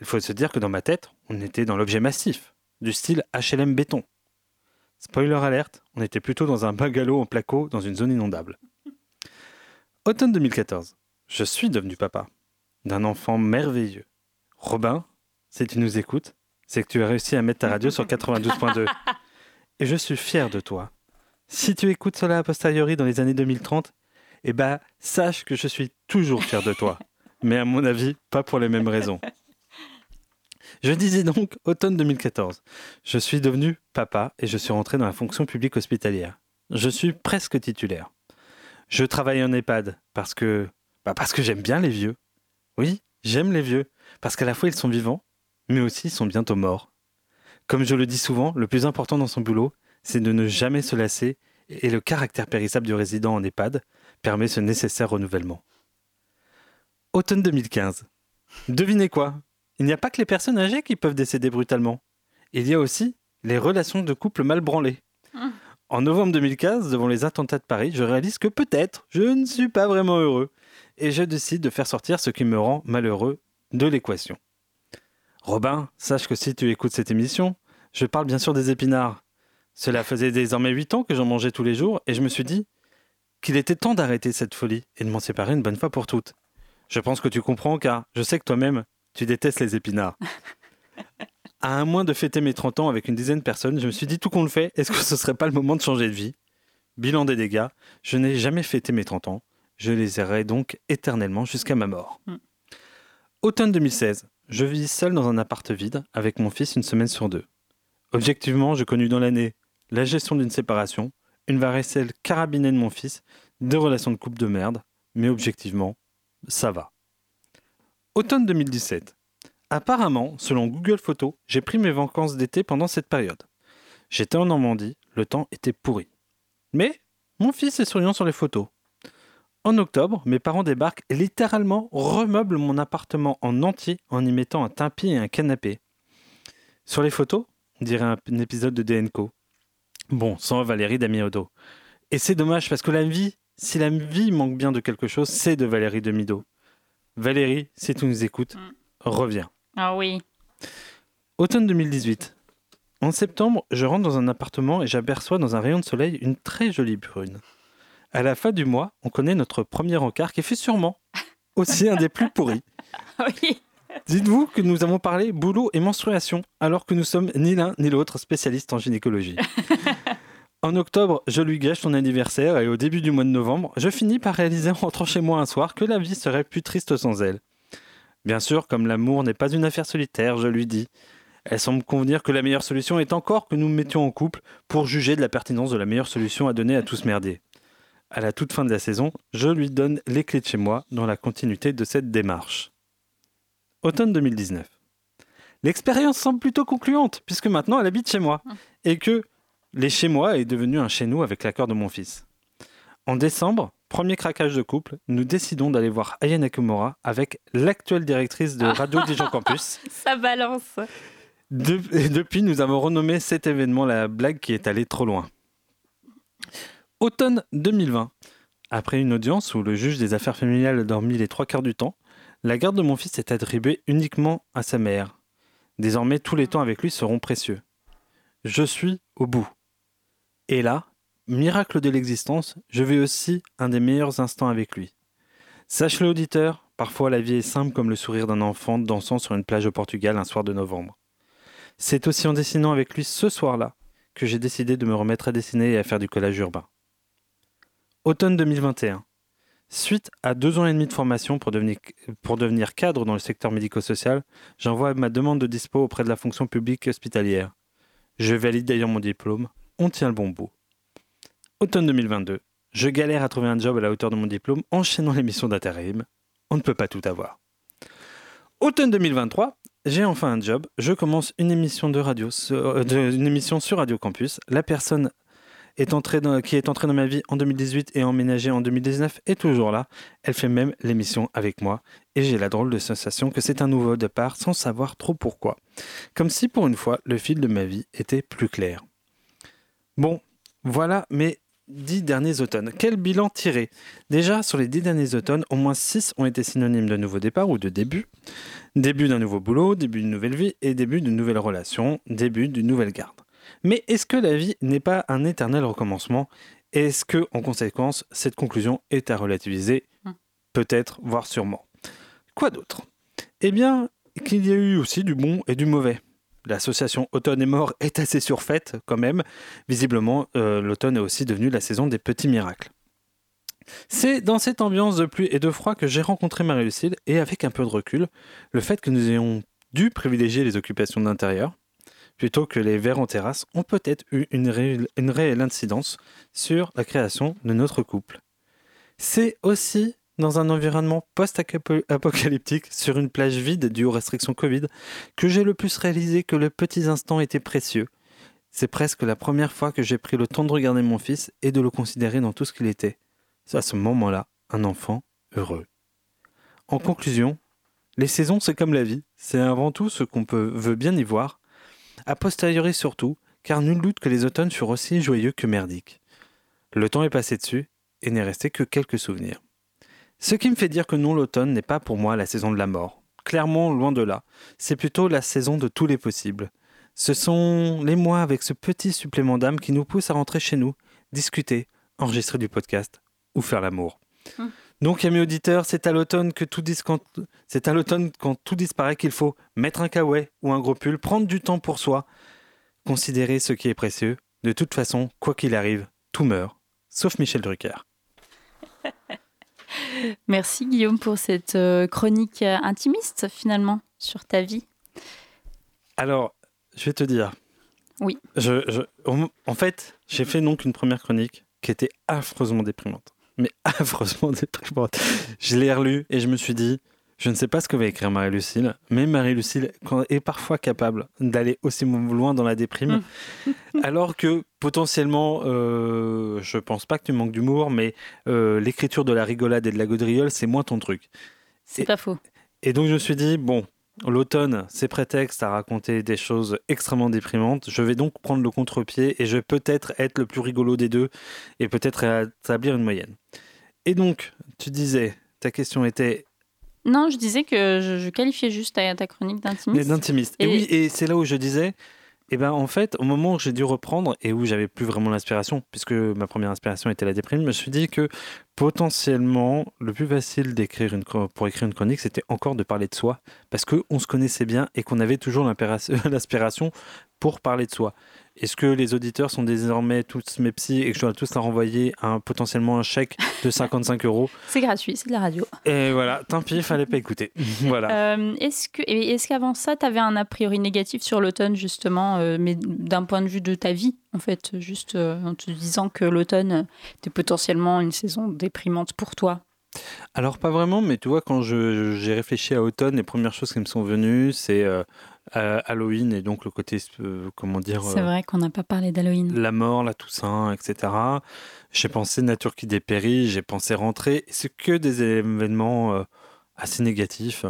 Speaker 2: il faut se dire que dans ma tête, on était dans l'objet massif, du style HLM béton. Spoiler alerte, on était plutôt dans un bungalow en placo dans une zone inondable. Automne 2014. Je suis devenu papa d'un enfant merveilleux. Robin, si tu nous écoutes, c'est que tu as réussi à mettre ta radio sur 92.2. Et je suis fier de toi. Si tu écoutes cela a posteriori dans les années 2030, eh ben, sache que je suis toujours fier de toi. Mais à mon avis, pas pour les mêmes raisons. Je disais donc automne 2014. Je suis devenu papa et je suis rentré dans la fonction publique hospitalière. Je suis presque titulaire. Je travaille en EHPAD parce que, bah parce que j'aime bien les vieux. Oui, j'aime les vieux parce qu'à la fois ils sont vivants, mais aussi ils sont bientôt morts. Comme je le dis souvent, le plus important dans son boulot, c'est de ne jamais se lasser et le caractère périssable du résident en EHPAD permet ce nécessaire renouvellement. Automne 2015. Devinez quoi? Il n'y a pas que les personnes âgées qui peuvent décéder brutalement. Il y a aussi les relations de couple mal branlées. En novembre 2015, devant les attentats de Paris, je réalise que peut-être je ne suis pas vraiment heureux. et je décide de faire sortir ce qui me rend malheureux de l'équation. Robin, sache que si tu écoutes cette émission, je parle bien sûr des épinards. Cela faisait désormais 8 ans que j'en mangeais tous les jours et je me suis dit qu'il était temps d'arrêter cette folie et de m'en séparer une bonne fois pour toutes. Je pense que tu comprends car je sais que toi-même, tu détestes les épinards. À un mois de fêter mes 30 ans avec une dizaine de personnes, je me suis dit tout qu'on le fait, est-ce que ce serait pas le moment de changer de vie? Bilan des dégâts, je n'ai jamais fêté mes 30 ans. Je les errai donc éternellement jusqu'à ma mort.
Speaker 3: Mm.
Speaker 2: Automne 2016, je vis seul dans un appart vide avec mon fils une semaine sur deux. Objectivement, j'ai connu dans l'année la gestion d'une séparation, une varicelle carabinée de mon fils, deux relations de couple de merde, mais objectivement, ça va. Automne 2017. Apparemment, selon Google Photos, j'ai pris mes vacances d'été pendant cette période. J'étais en Normandie, le temps était pourri. Mais mon fils est souriant sur les photos. En octobre, mes parents débarquent et littéralement remeublent mon appartement en entier en y mettant un tapis et un canapé. Sur les photos, dirait un, un épisode de DNCO. Bon, sans Valérie Damiodo. Et c'est dommage parce que la vie, si la vie manque bien de quelque chose, c'est de Valérie Demido. Valérie, si tu nous écoutes,
Speaker 3: Mm.
Speaker 2: reviens.
Speaker 3: Ah oui.
Speaker 2: Automne 2018. En septembre, je rentre dans un appartement et j'aperçois dans un rayon de soleil une très jolie brune. À la fin du mois, on connaît notre premier encart qui fut sûrement aussi un des plus pourris.
Speaker 3: Oui.
Speaker 2: Dites-vous que nous avons parlé boulot et menstruation, alors que nous sommes ni l'un ni l'autre spécialistes en gynécologie. En octobre, je lui gâche son anniversaire et au début du mois de novembre, je finis par réaliser en rentrant chez moi un soir que la vie serait plus triste sans elle. Bien sûr, comme l'amour n'est pas une affaire solitaire, je lui dis. Elle semble convenir que la meilleure solution est encore que nous nous mettions en couple pour juger de la pertinence de la meilleure solution à donner à tous merder. À la toute fin de la saison, je lui donne les clés de chez moi dans la continuité de cette démarche. Automne 2019. L'expérience semble plutôt concluante, puisque maintenant elle habite chez moi, et que les chez moi est devenu un chez nous avec l'accord de mon fils. En décembre, premier craquage de couple, nous décidons d'aller voir Aya Nakamura avec l'actuelle directrice de Radio Dijon Campus.
Speaker 3: Ça balance.
Speaker 2: De- et depuis, nous avons renommé cet événement la blague qui est allée trop loin. Automne 2020. Après une audience où le juge des affaires familiales a dormi les trois quarts du temps, la garde de mon fils est attribuée uniquement à sa mère. Désormais, tous les temps avec lui seront précieux. Je suis au bout. Et là, miracle de l'existence, je vais aussi un des meilleurs instants avec lui. Sache-le auditeur, parfois la vie est simple comme le sourire d'un enfant dansant sur une plage au Portugal un soir de novembre. C'est aussi en dessinant avec lui ce soir-là que j'ai décidé de me remettre à dessiner et à faire du collage urbain. Automne 2021. Suite à deux ans et demi de formation pour devenir, cadre dans le secteur médico-social, j'envoie ma demande de dispo auprès de la fonction publique hospitalière. Je valide d'ailleurs mon diplôme. On tient le bon bout. Automne 2022. Je galère à trouver un job à la hauteur de mon diplôme, enchaînant les missions d'intérim. On ne peut pas tout avoir. Automne 2023, j'ai enfin un job. Je commence une émission de radio, sur- euh, une émission sur Radio Campus. La personne qui est entrée dans ma vie en 2018 et emménagée en 2019 est toujours là. Elle fait même l'émission avec moi et j'ai la drôle de sensation que c'est un nouveau départ sans savoir trop pourquoi. Comme si pour une fois le fil de ma vie était plus clair. Bon, voilà mes dix derniers automnes. Quel bilan tirer? Déjà, sur les dix derniers automnes, au moins six ont été synonymes de nouveau départ ou de début. Début d'un nouveau boulot, début d'une nouvelle vie et début d'une nouvelle relation, début d'une nouvelle garde. Mais est-ce que la vie n'est pas un éternel recommencement? Est-ce que, en conséquence, cette conclusion est à relativiser? Peut-être, voire sûrement. Quoi d'autre? Eh bien, qu'il y a eu aussi du bon et du mauvais. L'association Automne et Mort est assez surfaite quand même. Visiblement, euh, l'automne est aussi devenu la saison des petits miracles. C'est dans cette ambiance de pluie et de froid que j'ai rencontré Marie-Lucille et avec un peu de recul, le fait que nous ayons dû privilégier les occupations d'intérieur plutôt que les verres en terrasse ont peut-être eu une réelle, incidence sur la création de notre couple. C'est aussi dans un environnement post-apocalyptique sur une plage vide due aux restrictions Covid que j'ai le plus réalisé que les petits instants étaient précieux. C'est presque la première fois que j'ai pris le temps de regarder mon fils et de le considérer dans tout ce qu'il était. C'est à ce moment-là un enfant heureux. En conclusion, les saisons c'est comme la vie, c'est avant tout ce qu'on veut bien y voir, a posteriori surtout, car nul doute que les automnes furent aussi joyeux que merdiques. Le temps est passé dessus et n'est resté que quelques souvenirs. Ce qui me fait dire que non, l'automne n'est pas pour moi la saison de la mort. Clairement, loin de là. C'est plutôt la saison de tous les possibles. Ce sont les mois avec ce petit supplément d'âme qui nous pousse à rentrer chez nous, discuter, enregistrer du podcast ou faire l'amour.
Speaker 3: Hum.
Speaker 2: Donc, amis auditeurs, c'est à l'automne que tout quand... c'est à l'automne quand tout disparaît qu'il faut mettre un kawaii ou un gros pull, prendre du temps pour soi, considérer ce qui est précieux. De toute façon, quoi qu'il arrive, tout meurt, sauf Michel Drucker.
Speaker 3: Merci Guillaume pour cette euh, chronique euh, intimiste finalement sur ta vie.
Speaker 2: Alors, je vais te dire.
Speaker 3: Oui.
Speaker 2: Je, je- en- en fait, j'ai fait donc une première chronique qui était affreusement déprimante. Mais affreusement déprimante. Je l'ai relue et je me suis dit, je ne sais pas ce que va écrire Marie-Lucille, mais Marie-Lucille est parfois capable d'aller aussi loin dans la déprime. alors que potentiellement, euh, je pense pas que tu manques d'humour, mais euh, l'écriture de la rigolade et de la gaudriole, c'est moins ton truc.
Speaker 3: C'est pas faux.
Speaker 2: et donc je me suis dit, bon, l'automne, c'est prétexte à raconter des choses extrêmement déprimantes. Je vais donc prendre le contre-pied et je vais peut-être être le plus rigolo des deux et peut-être établir une moyenne. Et donc, tu disais, ta question était
Speaker 3: Non, je disais que je, je qualifiais juste ta, ta chronique d'intimiste.
Speaker 2: d'intimiste. Et,
Speaker 3: Et-
Speaker 2: oui, et c'est là où je disais, eh ben en fait, au moment où j'ai dû reprendre et où j'avais plus vraiment l'inspiration, puisque ma première inspiration était la déprime, je me suis dit que potentiellement le plus facile d'écrire pour écrire une chronique, c'était encore de parler de soi, parce que on se connaissait bien et qu'on avait toujours l'inspiration pour parler de soi. Est-ce que les auditeurs sont désormais tous mes psys et que je dois tous leur envoyer un, potentiellement un chèque de 55 euros
Speaker 3: C'est gratuit, c'est de la radio.
Speaker 2: Et voilà, tant pis, il fallait pas écouter. voilà.
Speaker 3: Euh, est-ce que est-ce qu'avant ça, tu avais un a priori négatif sur l'automne justement, euh, mais d'un point de vue de ta vie en fait, juste euh, en te disant que l'automne était potentiellement une saison déprimante pour toi?
Speaker 2: Alors pas vraiment, mais tu vois, quand je- j'ai réfléchi à automne, les premières choses qui me sont venues, c'est euh, euh, Halloween et donc le côté, euh, comment dire,
Speaker 3: C'est
Speaker 2: euh,
Speaker 3: vrai qu'on n'a pas parlé d'Halloween.
Speaker 2: la mort, la Toussaint, etc. J'ai pensé nature qui dépérit, j'ai pensé rentrée. et C'est que des événements euh, assez négatifs.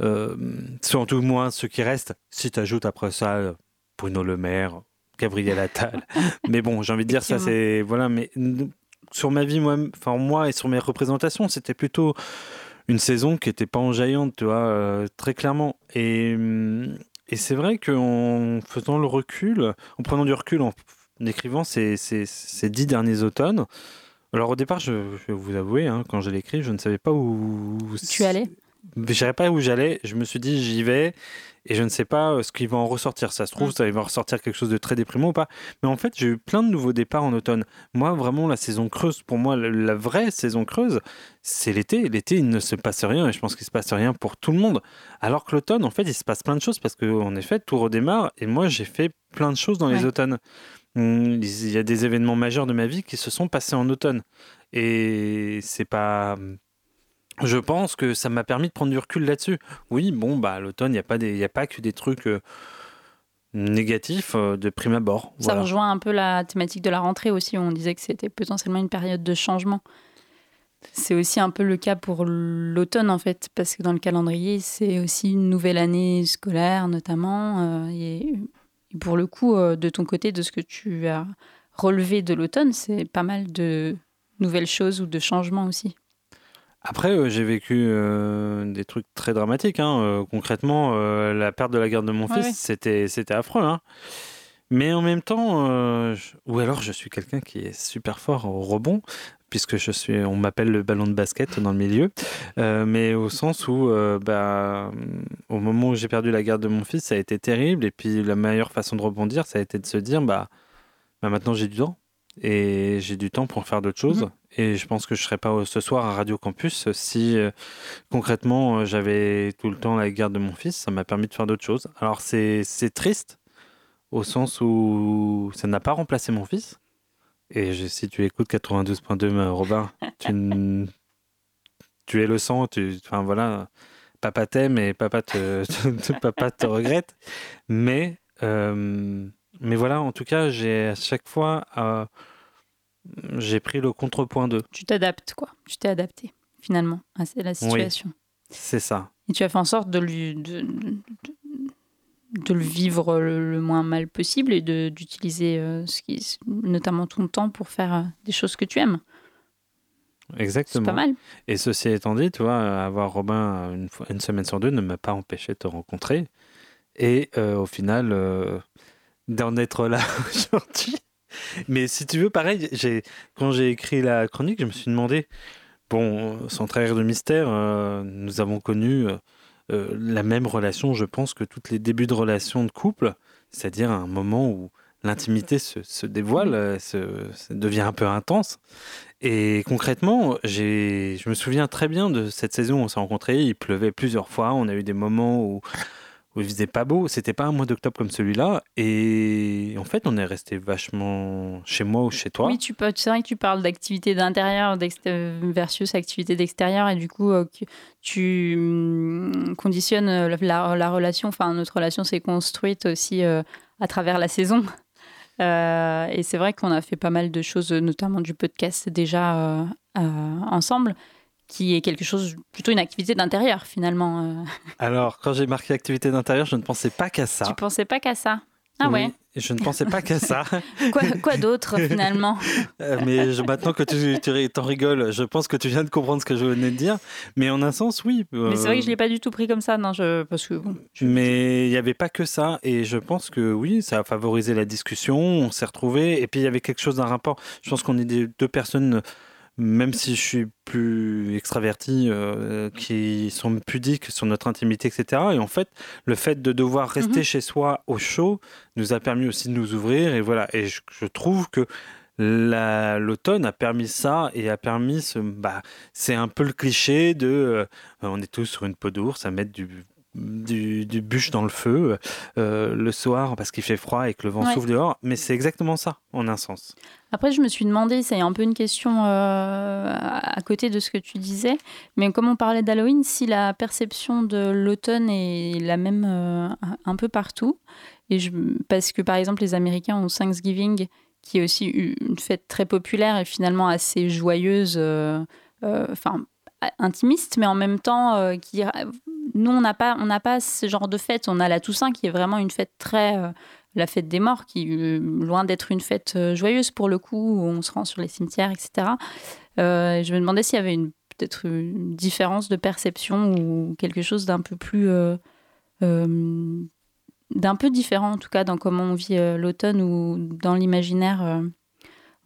Speaker 2: Euh, surtout moins ceux qui restent. Si tu ajoutes après ça euh, Bruno Le Maire, Gabriel Attal. mais bon, j'ai envie de dire ça, c'est voilà. Mais sur ma vie, moi, enfin moi et sur mes représentations, c'était plutôt une saison qui était pas enjaillante, tu vois, euh, très clairement. Et, hum, et c'est vrai qu'en faisant le recul, en prenant du recul, en écrivant ces, dix derniers automnes, alors au départ, je, vais vous avouer, hein, quand je l'ai écrit, je ne savais pas où...
Speaker 3: Tu allais?
Speaker 2: Je savais pas où j'allais. Je me suis dit, j'y vais et je ne sais pas euh, ce qui va en ressortir. Ça se trouve, ça va ressortir quelque chose de très déprimant ou pas. Mais en fait, j'ai eu plein de nouveaux départs en automne. Moi, vraiment, la saison creuse, pour moi, la, vraie saison creuse, c'est l'été. L'été, il ne se passe rien et je pense qu'il se passe rien pour tout le monde. Alors que l'automne, en fait, il se passe plein de choses parce qu'en effet, tout redémarre et moi, j'ai fait plein de choses dans les automnes. Hum, Il y a des événements majeurs de ma vie qui se sont passés en automne. Et c'est pas. Je pense que ça m'a permis de prendre du recul là-dessus. Oui, bon, bah, à l'automne, il n'y a, pas des- y a pas que des trucs euh, négatifs euh, de prime abord.
Speaker 3: Ça
Speaker 2: Voilà.
Speaker 3: rejoint un peu la thématique de la rentrée aussi, où on disait que c'était potentiellement une période de changement. C'est aussi un peu le cas pour l'automne, en fait, parce que dans le calendrier, c'est aussi une nouvelle année scolaire, notamment. euh, et, et pour le coup, de ton côté, de ce que tu as relevé de l'automne, c'est pas mal de nouvelles choses ou de changements aussi.
Speaker 2: Après, euh, j'ai vécu euh, des trucs très dramatiques. hein. Euh, concrètement, la perte de la garde de mon
Speaker 3: Ouais,
Speaker 2: fils, c'était c'était affreux. hein. Mais en même temps, je- ou alors je suis quelqu'un qui est super fort au rebond, puisque je suis, on m'appelle le ballon de basket dans le milieu. Mais au sens où, bah, au moment où j'ai perdu la garde de mon fils, ça a été terrible. Et puis la meilleure façon de rebondir, ça a été de se dire, bah, bah maintenant j'ai du temps. Et j'ai du temps pour faire d'autres choses.
Speaker 3: Mhm.
Speaker 2: Et je pense que je serais pas ce soir à Radio Campus si euh, concrètement euh, j'avais tout le temps la garde de mon fils. Ça m'a permis de faire d'autres choses. Alors c'est triste au sens où ça n'a pas remplacé mon fils. Et si tu écoutes 92.2, euh, Robin, tu, es le sang. Enfin voilà, papa t'aime et papa te, papa te regrette. Mais euh, mais voilà, en tout cas, j'ai à chaque fois euh, j'ai pris le contrepoint d'eux.
Speaker 3: Tu t'adaptes, quoi. Tu t'es adapté, finalement, à la situation.
Speaker 2: C'est ça.
Speaker 3: Et tu as fait en sorte de, lui, de, de- de le vivre le, le moins mal possible et d'utiliser euh, ce qui, notamment ton temps pour faire euh, des choses que tu aimes.
Speaker 2: Exactement.
Speaker 3: C'est pas mal.
Speaker 2: Et ceci étant dit, tu vois, avoir Robin une, fois- une semaine sur deux ne m'a pas empêché de te rencontrer. Et euh, au final, euh, d'en être là aujourd'hui. Mais si tu veux, pareil, quand j'ai écrit la chronique, je me suis demandé, bon, sans trahir de mystère, euh, nous avons connu euh, euh, la même relation, je pense, que tous les débuts de relation de couple, c'est-à-dire un moment où l'intimité se, se dévoile, se, devient un peu intense. Et concrètement, je me souviens très bien de cette saison où on s'est rencontrés. Il pleuvait plusieurs fois. On a eu des moments où, où il faisait pas beau. C'était pas un mois d'octobre comme celui-là. Et en fait, on est resté vachement chez moi ou chez toi.
Speaker 3: Oui, tu peux. C'est vrai que tu parles d'activité d'intérieur versus activité d'extérieur, et du coup, euh, tu hum, conditionnes euh, la, la- la relation. Enfin, notre relation s'est construite aussi euh, à travers la saison. Et c'est vrai qu'on a fait pas mal de choses, notamment du podcast déjà ensemble, qui est quelque chose plutôt une activité d'intérieur finalement. euh.
Speaker 2: Alors, quand j'ai marqué activité d'intérieur, je ne pensais pas qu'à ça.
Speaker 3: Tu pensais pas qu'à ça Ah
Speaker 2: Oui,
Speaker 3: ouais.
Speaker 2: Je ne pensais pas qu'à ça.
Speaker 3: Quoi, quoi d'autre finalement?
Speaker 2: Euh, Mais je- maintenant que tu, tu t'en rigoles, je pense que tu viens de comprendre ce que je venais de dire. Mais en un sens, oui.
Speaker 3: Mais c'est vrai que je
Speaker 2: euh,
Speaker 3: l'ai pas du tout pris comme ça, non, je... parce que bon,
Speaker 2: Mais il n'y avait pas que ça. Et je pense que oui, ça a favorisé la discussion. On s'est retrouvés. Et puis il y avait quelque chose d'un rapport. Je pense qu'on est des deux personnes, même si je suis plus extraverti, euh, qui sont pudiques sur notre intimité, etc. Et en fait, le fait de devoir rester
Speaker 3: Mhm.
Speaker 2: chez soi au chaud nous a permis aussi de nous ouvrir. Et voilà. Et je, je trouve que la- l'automne a permis ça et a permis ce bah c'est un peu le cliché de euh, on est tous sur une peau d'ours à mettre du du, du bûche dans le feu euh, le soir parce qu'il fait froid et que le vent
Speaker 3: Ouais.
Speaker 2: souffle dehors mais c'est exactement ça en un sens
Speaker 3: Après, je me suis demandé, c'est un peu une question euh, à côté de ce que tu disais, mais comme on parlait d'Halloween, si la perception de l'automne est la même euh, un peu partout, et je, parce que par exemple les Américains ont Thanksgiving, qui est aussi une fête très populaire et finalement assez joyeuse, enfin intimiste, mais en même temps qui nous on n'a pas ce genre de fête. On a la Toussaint qui est vraiment une fête très euh, la fête des morts, qui euh, loin d'être une fête euh, joyeuse pour le coup, où on se rend sur les cimetières, etc. Je me demandais s'il y avait peut-être une différence de perception ou quelque chose d'un peu plus d'un peu différent en tout cas dans comment on vit l'automne ou dans l'imaginaire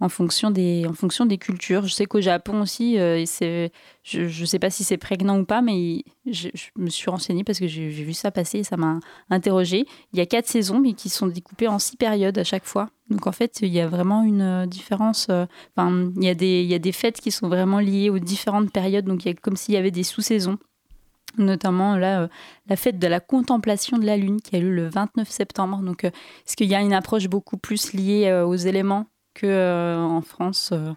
Speaker 3: en fonction des en fonction des cultures. Je sais qu'au Japon aussi, euh, c'est je ne sais pas si c'est prégnant ou pas, mais je, me suis renseignée parce que j'ai vu ça passer et ça m'a interrogée. Il y a quatre saisons, mais qui sont découpées en six périodes à chaque fois. Donc en fait, il y a vraiment une euh, différence. euh, Enfin, il y a des il y a des fêtes qui sont vraiment liées aux différentes périodes. Donc il y a comme s'il y avait des sous-saisons. Notamment là, la fête de la contemplation de la lune qui a lieu le 29 septembre. Donc, est-ce qu'il y a une approche beaucoup plus liée aux éléments que euh, en France euh,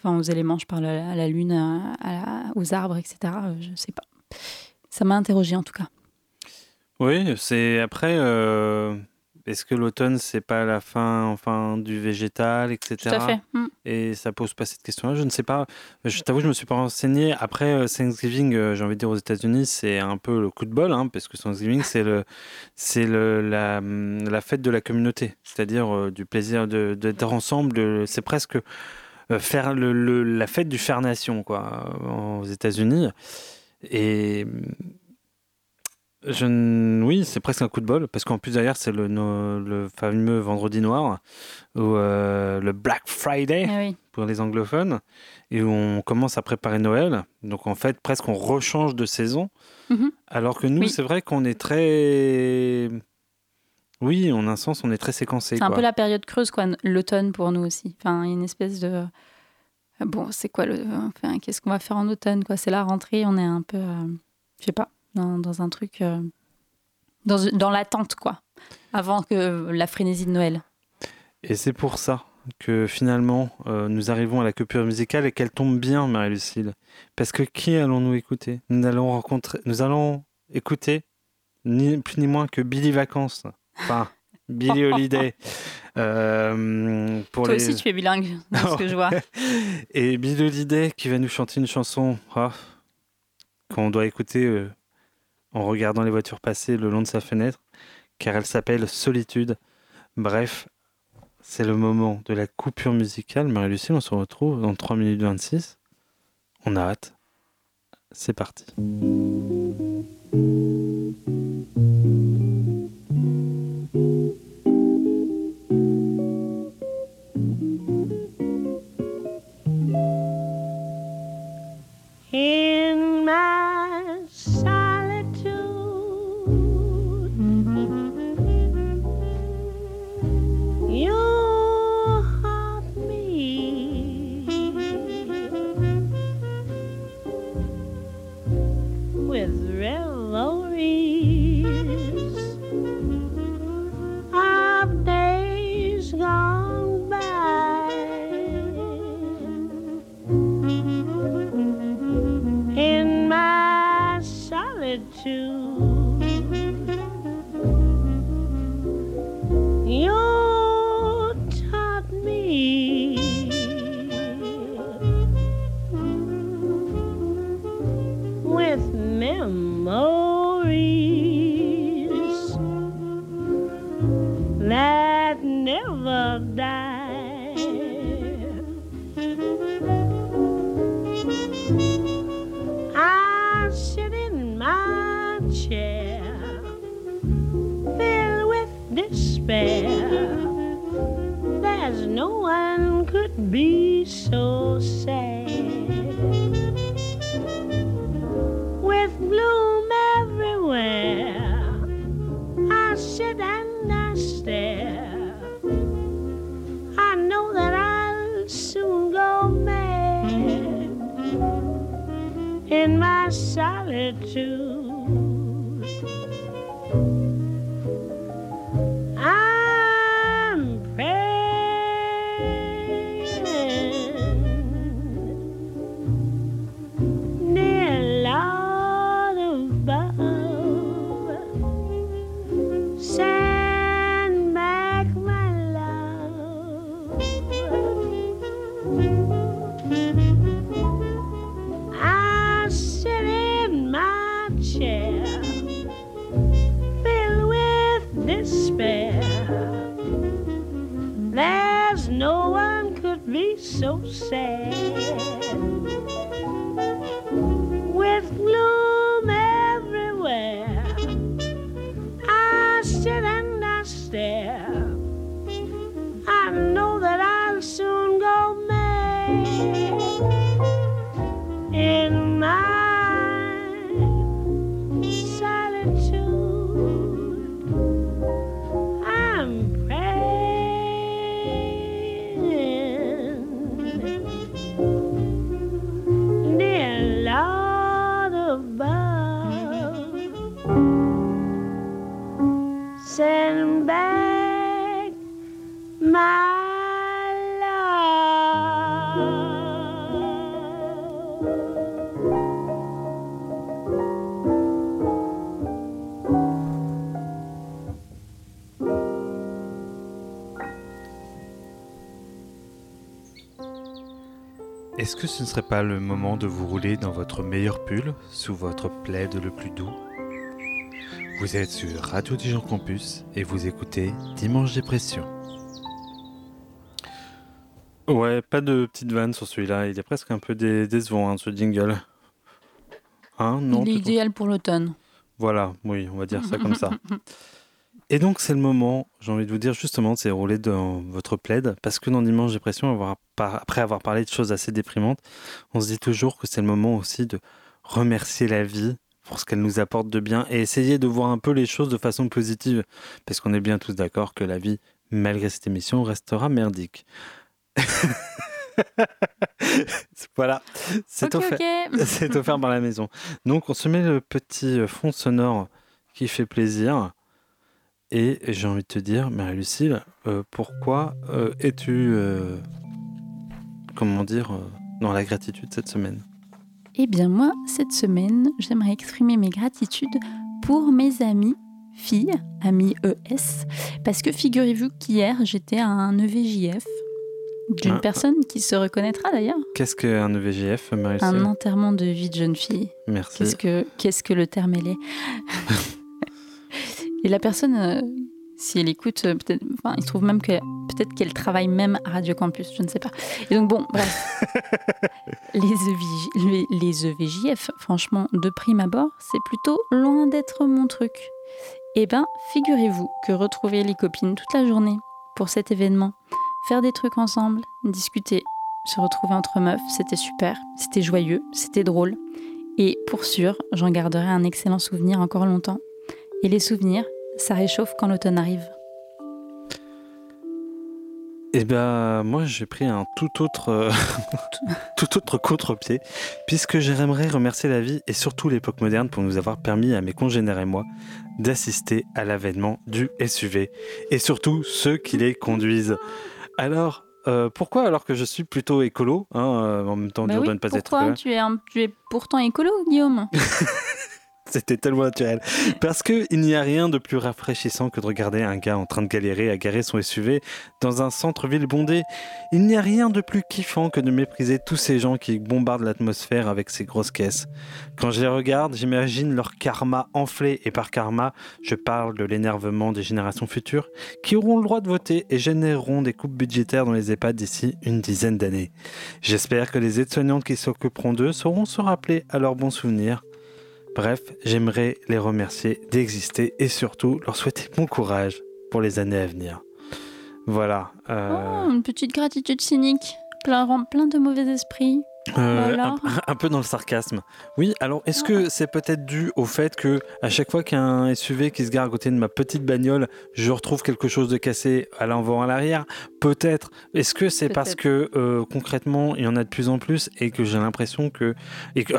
Speaker 3: Enfin, aux éléments, je parle à la, lune, aux arbres, etc. euh, je sais pas. Ça m'a interrogée en tout cas.
Speaker 2: oui c'est après est-ce que l'automne c'est pas la fin enfin du végétal etc
Speaker 3: Tout à fait. Mm.
Speaker 2: et ça pose pas cette question-là. Je ne sais pas. Je t'avoue, je me suis pas renseigné. Après euh, Thanksgiving, euh, j'ai envie de dire aux États-Unis, c'est un peu le coup de bol, hein, parce que Thanksgiving, c'est le, c'est le la, hum, la fête de la communauté, c'est-à-dire euh, du plaisir de d'être ensemble. c'est presque faire le, le- la fête du faire nation, quoi, aux États-Unis. Et je, n- oui, c'est presque un coup de bol, parce qu'en plus derrière, c'est le, no- le fameux vendredi noir, ou euh, le Black Friday
Speaker 3: oui.
Speaker 2: pour les anglophones, et où on commence à préparer Noël. Donc en fait, presque on rechange de saison.
Speaker 3: Mhm.
Speaker 2: Alors que nous,
Speaker 3: Oui.
Speaker 2: c'est vrai qu'on est très... Oui, en un sens, on est très séquencé.
Speaker 3: C'est un peu la période creuse, quoi, l'automne pour nous aussi. Enfin, une espèce de. Bon, c'est quoi le. Enfin, qu'est-ce qu'on va faire en automne, quoi? C'est la rentrée, on est un peu. euh, Je sais pas, dans, dans un truc. euh, Dans, dans l'attente, quoi. Avant que la frénésie de Noël.
Speaker 2: Et c'est pour ça que finalement, euh, nous arrivons à la coupure musicale et qu'elle tombe bien, Marie-Lucille. Parce que qui allons-nous écouter? Nous allons rencontrer, nous allons écouter ni plus ni moins que Billy Vacances. Enfin, Billy Holiday. Euh, pour
Speaker 3: Toi
Speaker 2: les...
Speaker 3: aussi, tu es bilingue, de ce que je vois.
Speaker 2: Et Billy Holiday qui va nous chanter une chanson ah, qu'on doit écouter euh, en regardant les voitures passer le long de sa fenêtre, car elle s'appelle Solitude. Bref, c'est le moment de la coupure musicale. Marie-Lucille, on se retrouve dans 3 minutes 26. On a hâte. C'est parti.
Speaker 11: Solitude. You
Speaker 2: Est-ce que ce ne serait pas le moment de vous rouler dans votre meilleur pull, sous votre plaid le plus doux Vous êtes sur Radio Dijon Campus et vous écoutez Dimanche Dépression. Ouais, pas de petite vanne sur celui-là, il est presque un peu dé- décevant hein, ce jingle. Hein, non
Speaker 3: Il est idéal pour l'automne.
Speaker 2: Voilà, oui, on va dire ça comme ça. Et donc c'est le moment, j'ai envie de vous dire justement, c'est rouler dans votre plaid, parce que dans Dimanche Dépression, avoir après avoir parlé de choses assez déprimantes, on se dit toujours que c'est le moment aussi de remercier la vie pour ce qu'elle nous apporte de bien et essayer de voir un peu les choses de façon positive, parce qu'on est bien tous d'accord que la vie, malgré cette émission, restera merdique. voilà, c'est
Speaker 3: Ok,
Speaker 2: offert,
Speaker 3: ok.
Speaker 2: c'est offert par la maison. Donc on se met le petit fond sonore qui fait plaisir. Et j'ai envie de te dire, Marie-Lucille, euh, pourquoi euh, es-tu, euh, comment dire, dans la gratitude cette semaine?
Speaker 3: Eh bien moi, cette semaine, j'aimerais exprimer mes gratitudes pour mes amis filles, amis ES, parce que figurez-vous qu'hier, j'étais à un EVJF d'une
Speaker 2: Ah.
Speaker 3: personne qui se reconnaîtra d'ailleurs,
Speaker 2: Qu'est-ce qu'un EVJF, Marie-Lucille?
Speaker 3: Un enterrement de vie de jeune fille.
Speaker 2: Merci.
Speaker 3: Qu'est-ce que, qu'est-ce que le terme elle est? Et la personne, euh, si elle écoute, euh, peut-être, enfin, il se trouve même qu'elle Peut-être qu'elle travaille même à Radio Campus, je ne sais pas. Et donc bon, bref. les, EVJ, les, les EVJF, franchement, de prime abord, c'est plutôt loin d'être mon truc. Eh ben, figurez-vous que retrouver les copines toute la journée pour cet événement, faire des trucs ensemble, discuter, se retrouver entre meufs, c'était super, c'était joyeux, c'était drôle. Et pour sûr, j'en garderai un excellent souvenir encore longtemps. Et les souvenirs, ça réchauffe quand l'automne arrive.
Speaker 2: Eh ben, moi, j'ai pris un tout autre, euh, tout autre contre-pied, puisque j'aimerais remercier la vie et surtout l'époque moderne pour nous avoir permis à mes congénères et moi d'assister à l'avènement du SUV et surtout ceux qui les conduisent. Alors, euh, pourquoi alors que je suis plutôt écolo, hein, euh, en même temps
Speaker 3: Bah
Speaker 2: dur
Speaker 3: oui,
Speaker 2: de ne pas être
Speaker 3: pourquoi tu es, un- tu es pourtant écolo, Guillaume?
Speaker 2: C'était tellement naturel. Parce qu'il n'y a rien de plus rafraîchissant que de regarder un gars en train de galérer à garer son SUV dans un centre-ville bondé. Il n'y a rien de plus kiffant que de mépriser tous ces gens qui bombardent l'atmosphère avec ces grosses caisses. Quand je les regarde, j'imagine leur karma enflé, et par karma, je parle de l'énervement des générations futures qui auront le droit de voter et généreront des coupes budgétaires dans les EHPAD d'ici une dizaine d'années. J'espère que les aides-soignantes qui s'occuperont d'eux sauront se rappeler à leurs bons souvenirs. Bref, j'aimerais les remercier d'exister et surtout leur souhaiter bon courage pour les années à venir. Voilà. euh,
Speaker 3: Oh, Une petite gratitude cynique, plein, plein de mauvais esprits.
Speaker 2: Euh,
Speaker 3: Voilà.
Speaker 2: un, un peu dans le sarcasme. Oui, alors est-ce que c'est peut-être dû au fait que à chaque fois qu'il y a un SUV qui se gare à côté de ma petite bagnole, je retrouve quelque chose de cassé à l'avant à l'arrière? Peut-être. Est-ce que c'est parce que euh, concrètement il y en a de plus en plus et que j'ai l'impression que et que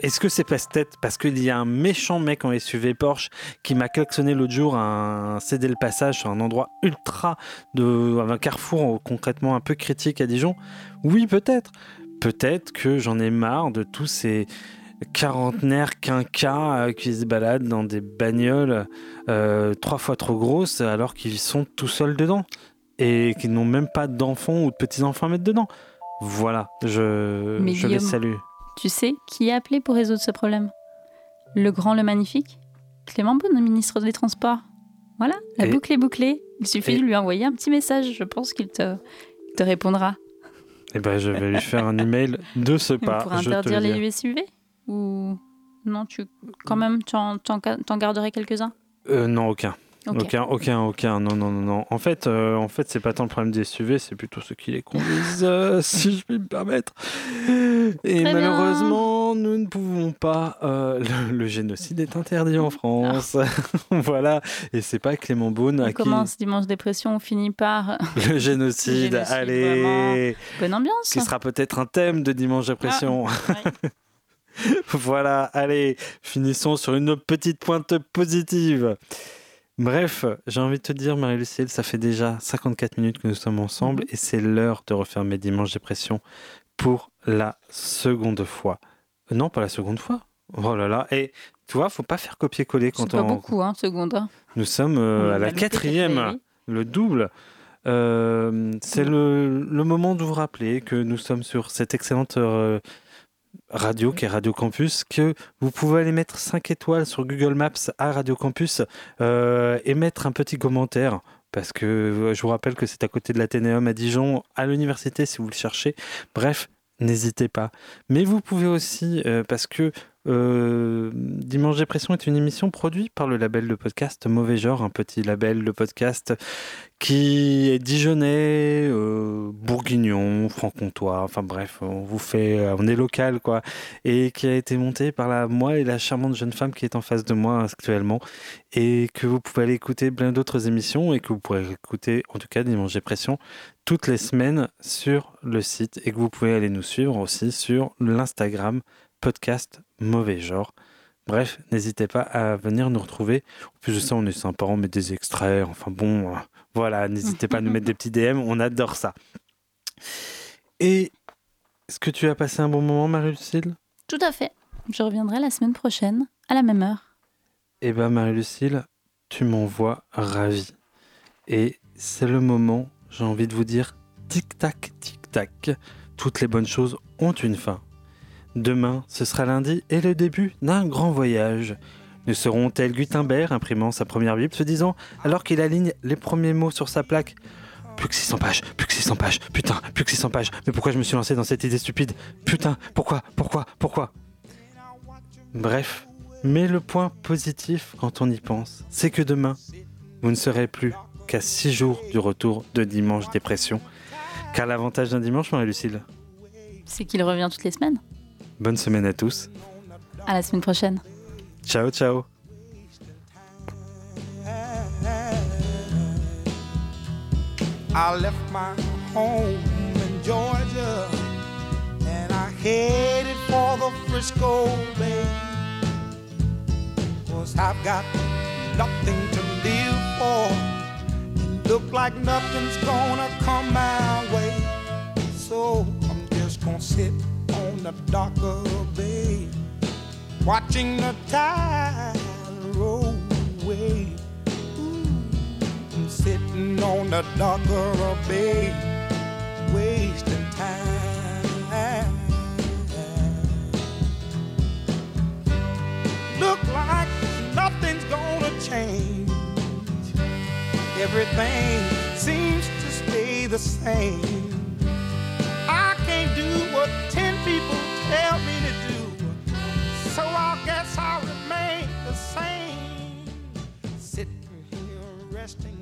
Speaker 2: est-ce que c'est peut-être parce qu'il y a un méchant mec en SUV Porsche qui m'a klaxonné l'autre jour à un cédé le passage sur un endroit ultra de un carrefour concrètement un peu critique à Dijon? Oui, peut-être. Peut-être que j'en ai marre de tous ces quarantenaires quinquas euh, qui se baladent dans des bagnoles euh, trois fois trop grosses alors qu'ils sont tout seuls dedans et qu'ils n'ont même pas d'enfants ou de petits-enfants à mettre dedans. Voilà, je,
Speaker 3: Mais
Speaker 2: je les salue.
Speaker 3: Tu sais qui a appelé pour résoudre ce problème? Le grand, le magnifique? Clément Beaune, ministre des Transports. Voilà, la
Speaker 2: Et-
Speaker 3: boucle est bouclée. Il suffit
Speaker 2: et-
Speaker 3: de lui envoyer un petit message. Je pense qu'il te, il te répondra.
Speaker 2: Eh ben, je vais lui faire un email de ce pas.
Speaker 3: pour interdire les SUV Ou non, tu quand même, tu en, garderais quelques-uns?
Speaker 2: Euh, non, aucun. Aucun, aucun, aucun. Non, non, non, non. En fait, euh, en fait, c'est pas tant le problème des SUV, c'est plutôt ceux qui les conduisent, euh, si je puis me permettre. Et
Speaker 3: Très bien.
Speaker 2: malheureusement, nous ne pouvons pas. euh, le, le génocide est interdit en France. voilà. Et c'est pas Clément Beaune
Speaker 3: On
Speaker 2: à qui
Speaker 3: commence dimanche dépression, on finit par
Speaker 2: le génocide.
Speaker 3: Génocide,
Speaker 2: allez.
Speaker 3: vraiment. bonne ambiance.
Speaker 2: Qui sera peut-être un thème de dimanche dépression.
Speaker 3: Ah,
Speaker 2: voilà, allez, finissons sur une petite pointe positive. Bref, j'ai envie de te dire, Marie-Lucille, ça fait déjà 54 minutes que nous sommes ensemble et c'est l'heure de refaire mes dimanches dépression pour la seconde fois. Non, pas la seconde fois. Oh là là, et tu vois, faut pas faire copier-coller quand
Speaker 3: C'est pas
Speaker 2: on.
Speaker 3: beaucoup, hein, seconde. hein.
Speaker 2: Nous sommes euh,
Speaker 3: On
Speaker 2: à la quatrième, le double. Euh, c'est le, le moment de vous rappeler que nous sommes sur cette excellente euh, radio qui est Radio Campus, que vous pouvez aller mettre 5 étoiles sur Google Maps à Radio Campus euh, et mettre un petit commentaire. Parce que euh, je vous rappelle que c'est à côté de l'Athénéum à Dijon, à l'université si vous le cherchez. Bref, n'hésitez pas. Mais vous pouvez aussi, euh, parce que euh, Dimanche Dépression est une émission produite par le label de podcast Mauvais Genre, un petit label de podcast qui est dijonnais, euh, bourguignon, franc-comtois, enfin bref, on vous fait, euh, on est local quoi, et qui a été monté par la, moi et la charmante jeune femme qui est en face de moi actuellement, et que vous pouvez aller écouter plein d'autres émissions et que vous pourrez écouter en tout cas Dimanche Dépression toutes les semaines sur le site et que vous pouvez aller nous suivre aussi sur l'Instagram podcast mauvais genre. Bref, n'hésitez pas à venir nous retrouver. En plus de ça, on est sympa, on met des extraits. Enfin bon, euh, voilà, n'hésitez pas à nous mettre des petits DM, on adore ça. Et est-ce que tu as passé un bon moment, Marie-Lucille?
Speaker 3: Tout à fait. Je reviendrai la semaine prochaine, à la même heure.
Speaker 2: Eh ben, Marie-Lucille, tu m'envoies ravi. Et c'est le moment, j'ai envie de vous dire, tic-tac, tic-tac. Toutes les bonnes choses ont une fin. Demain, ce sera lundi et le début d'un grand voyage. Nous serons tel Gutenberg imprimant sa première Bible, se disant, alors qu'il aligne les premiers mots sur sa plaque Plus que 600 pages, plus que 600 pages, putain, plus que 600 pages. Mais pourquoi je me suis lancé dans cette idée stupide? Putain, pourquoi, pourquoi, pourquoi? Bref, mais le point positif quand on y pense, c'est que demain, vous ne serez plus qu'à 6 jours du retour de Dimanche Dépression. Car l'avantage d'un dimanche, Marie-Lucille,
Speaker 3: C'est qu'il revient toutes les semaines.
Speaker 2: Bonne semaine à tous.
Speaker 3: À la semaine prochaine.
Speaker 2: Ciao, ciao.
Speaker 12: I left my home in Georgia and I headed for the Frisco Bay. Cause I've got nothing to live for. And look like nothing's gonna come my way. So I'm just gonna sit on the dock of the bay, watching the tide roll away. I'm sitting on the dock of a bay, wasting time. Look like nothing's gonna change. Everything seems to stay the same. I can't do what tell me to do, so I guess I'll remain the same. Sitting here resting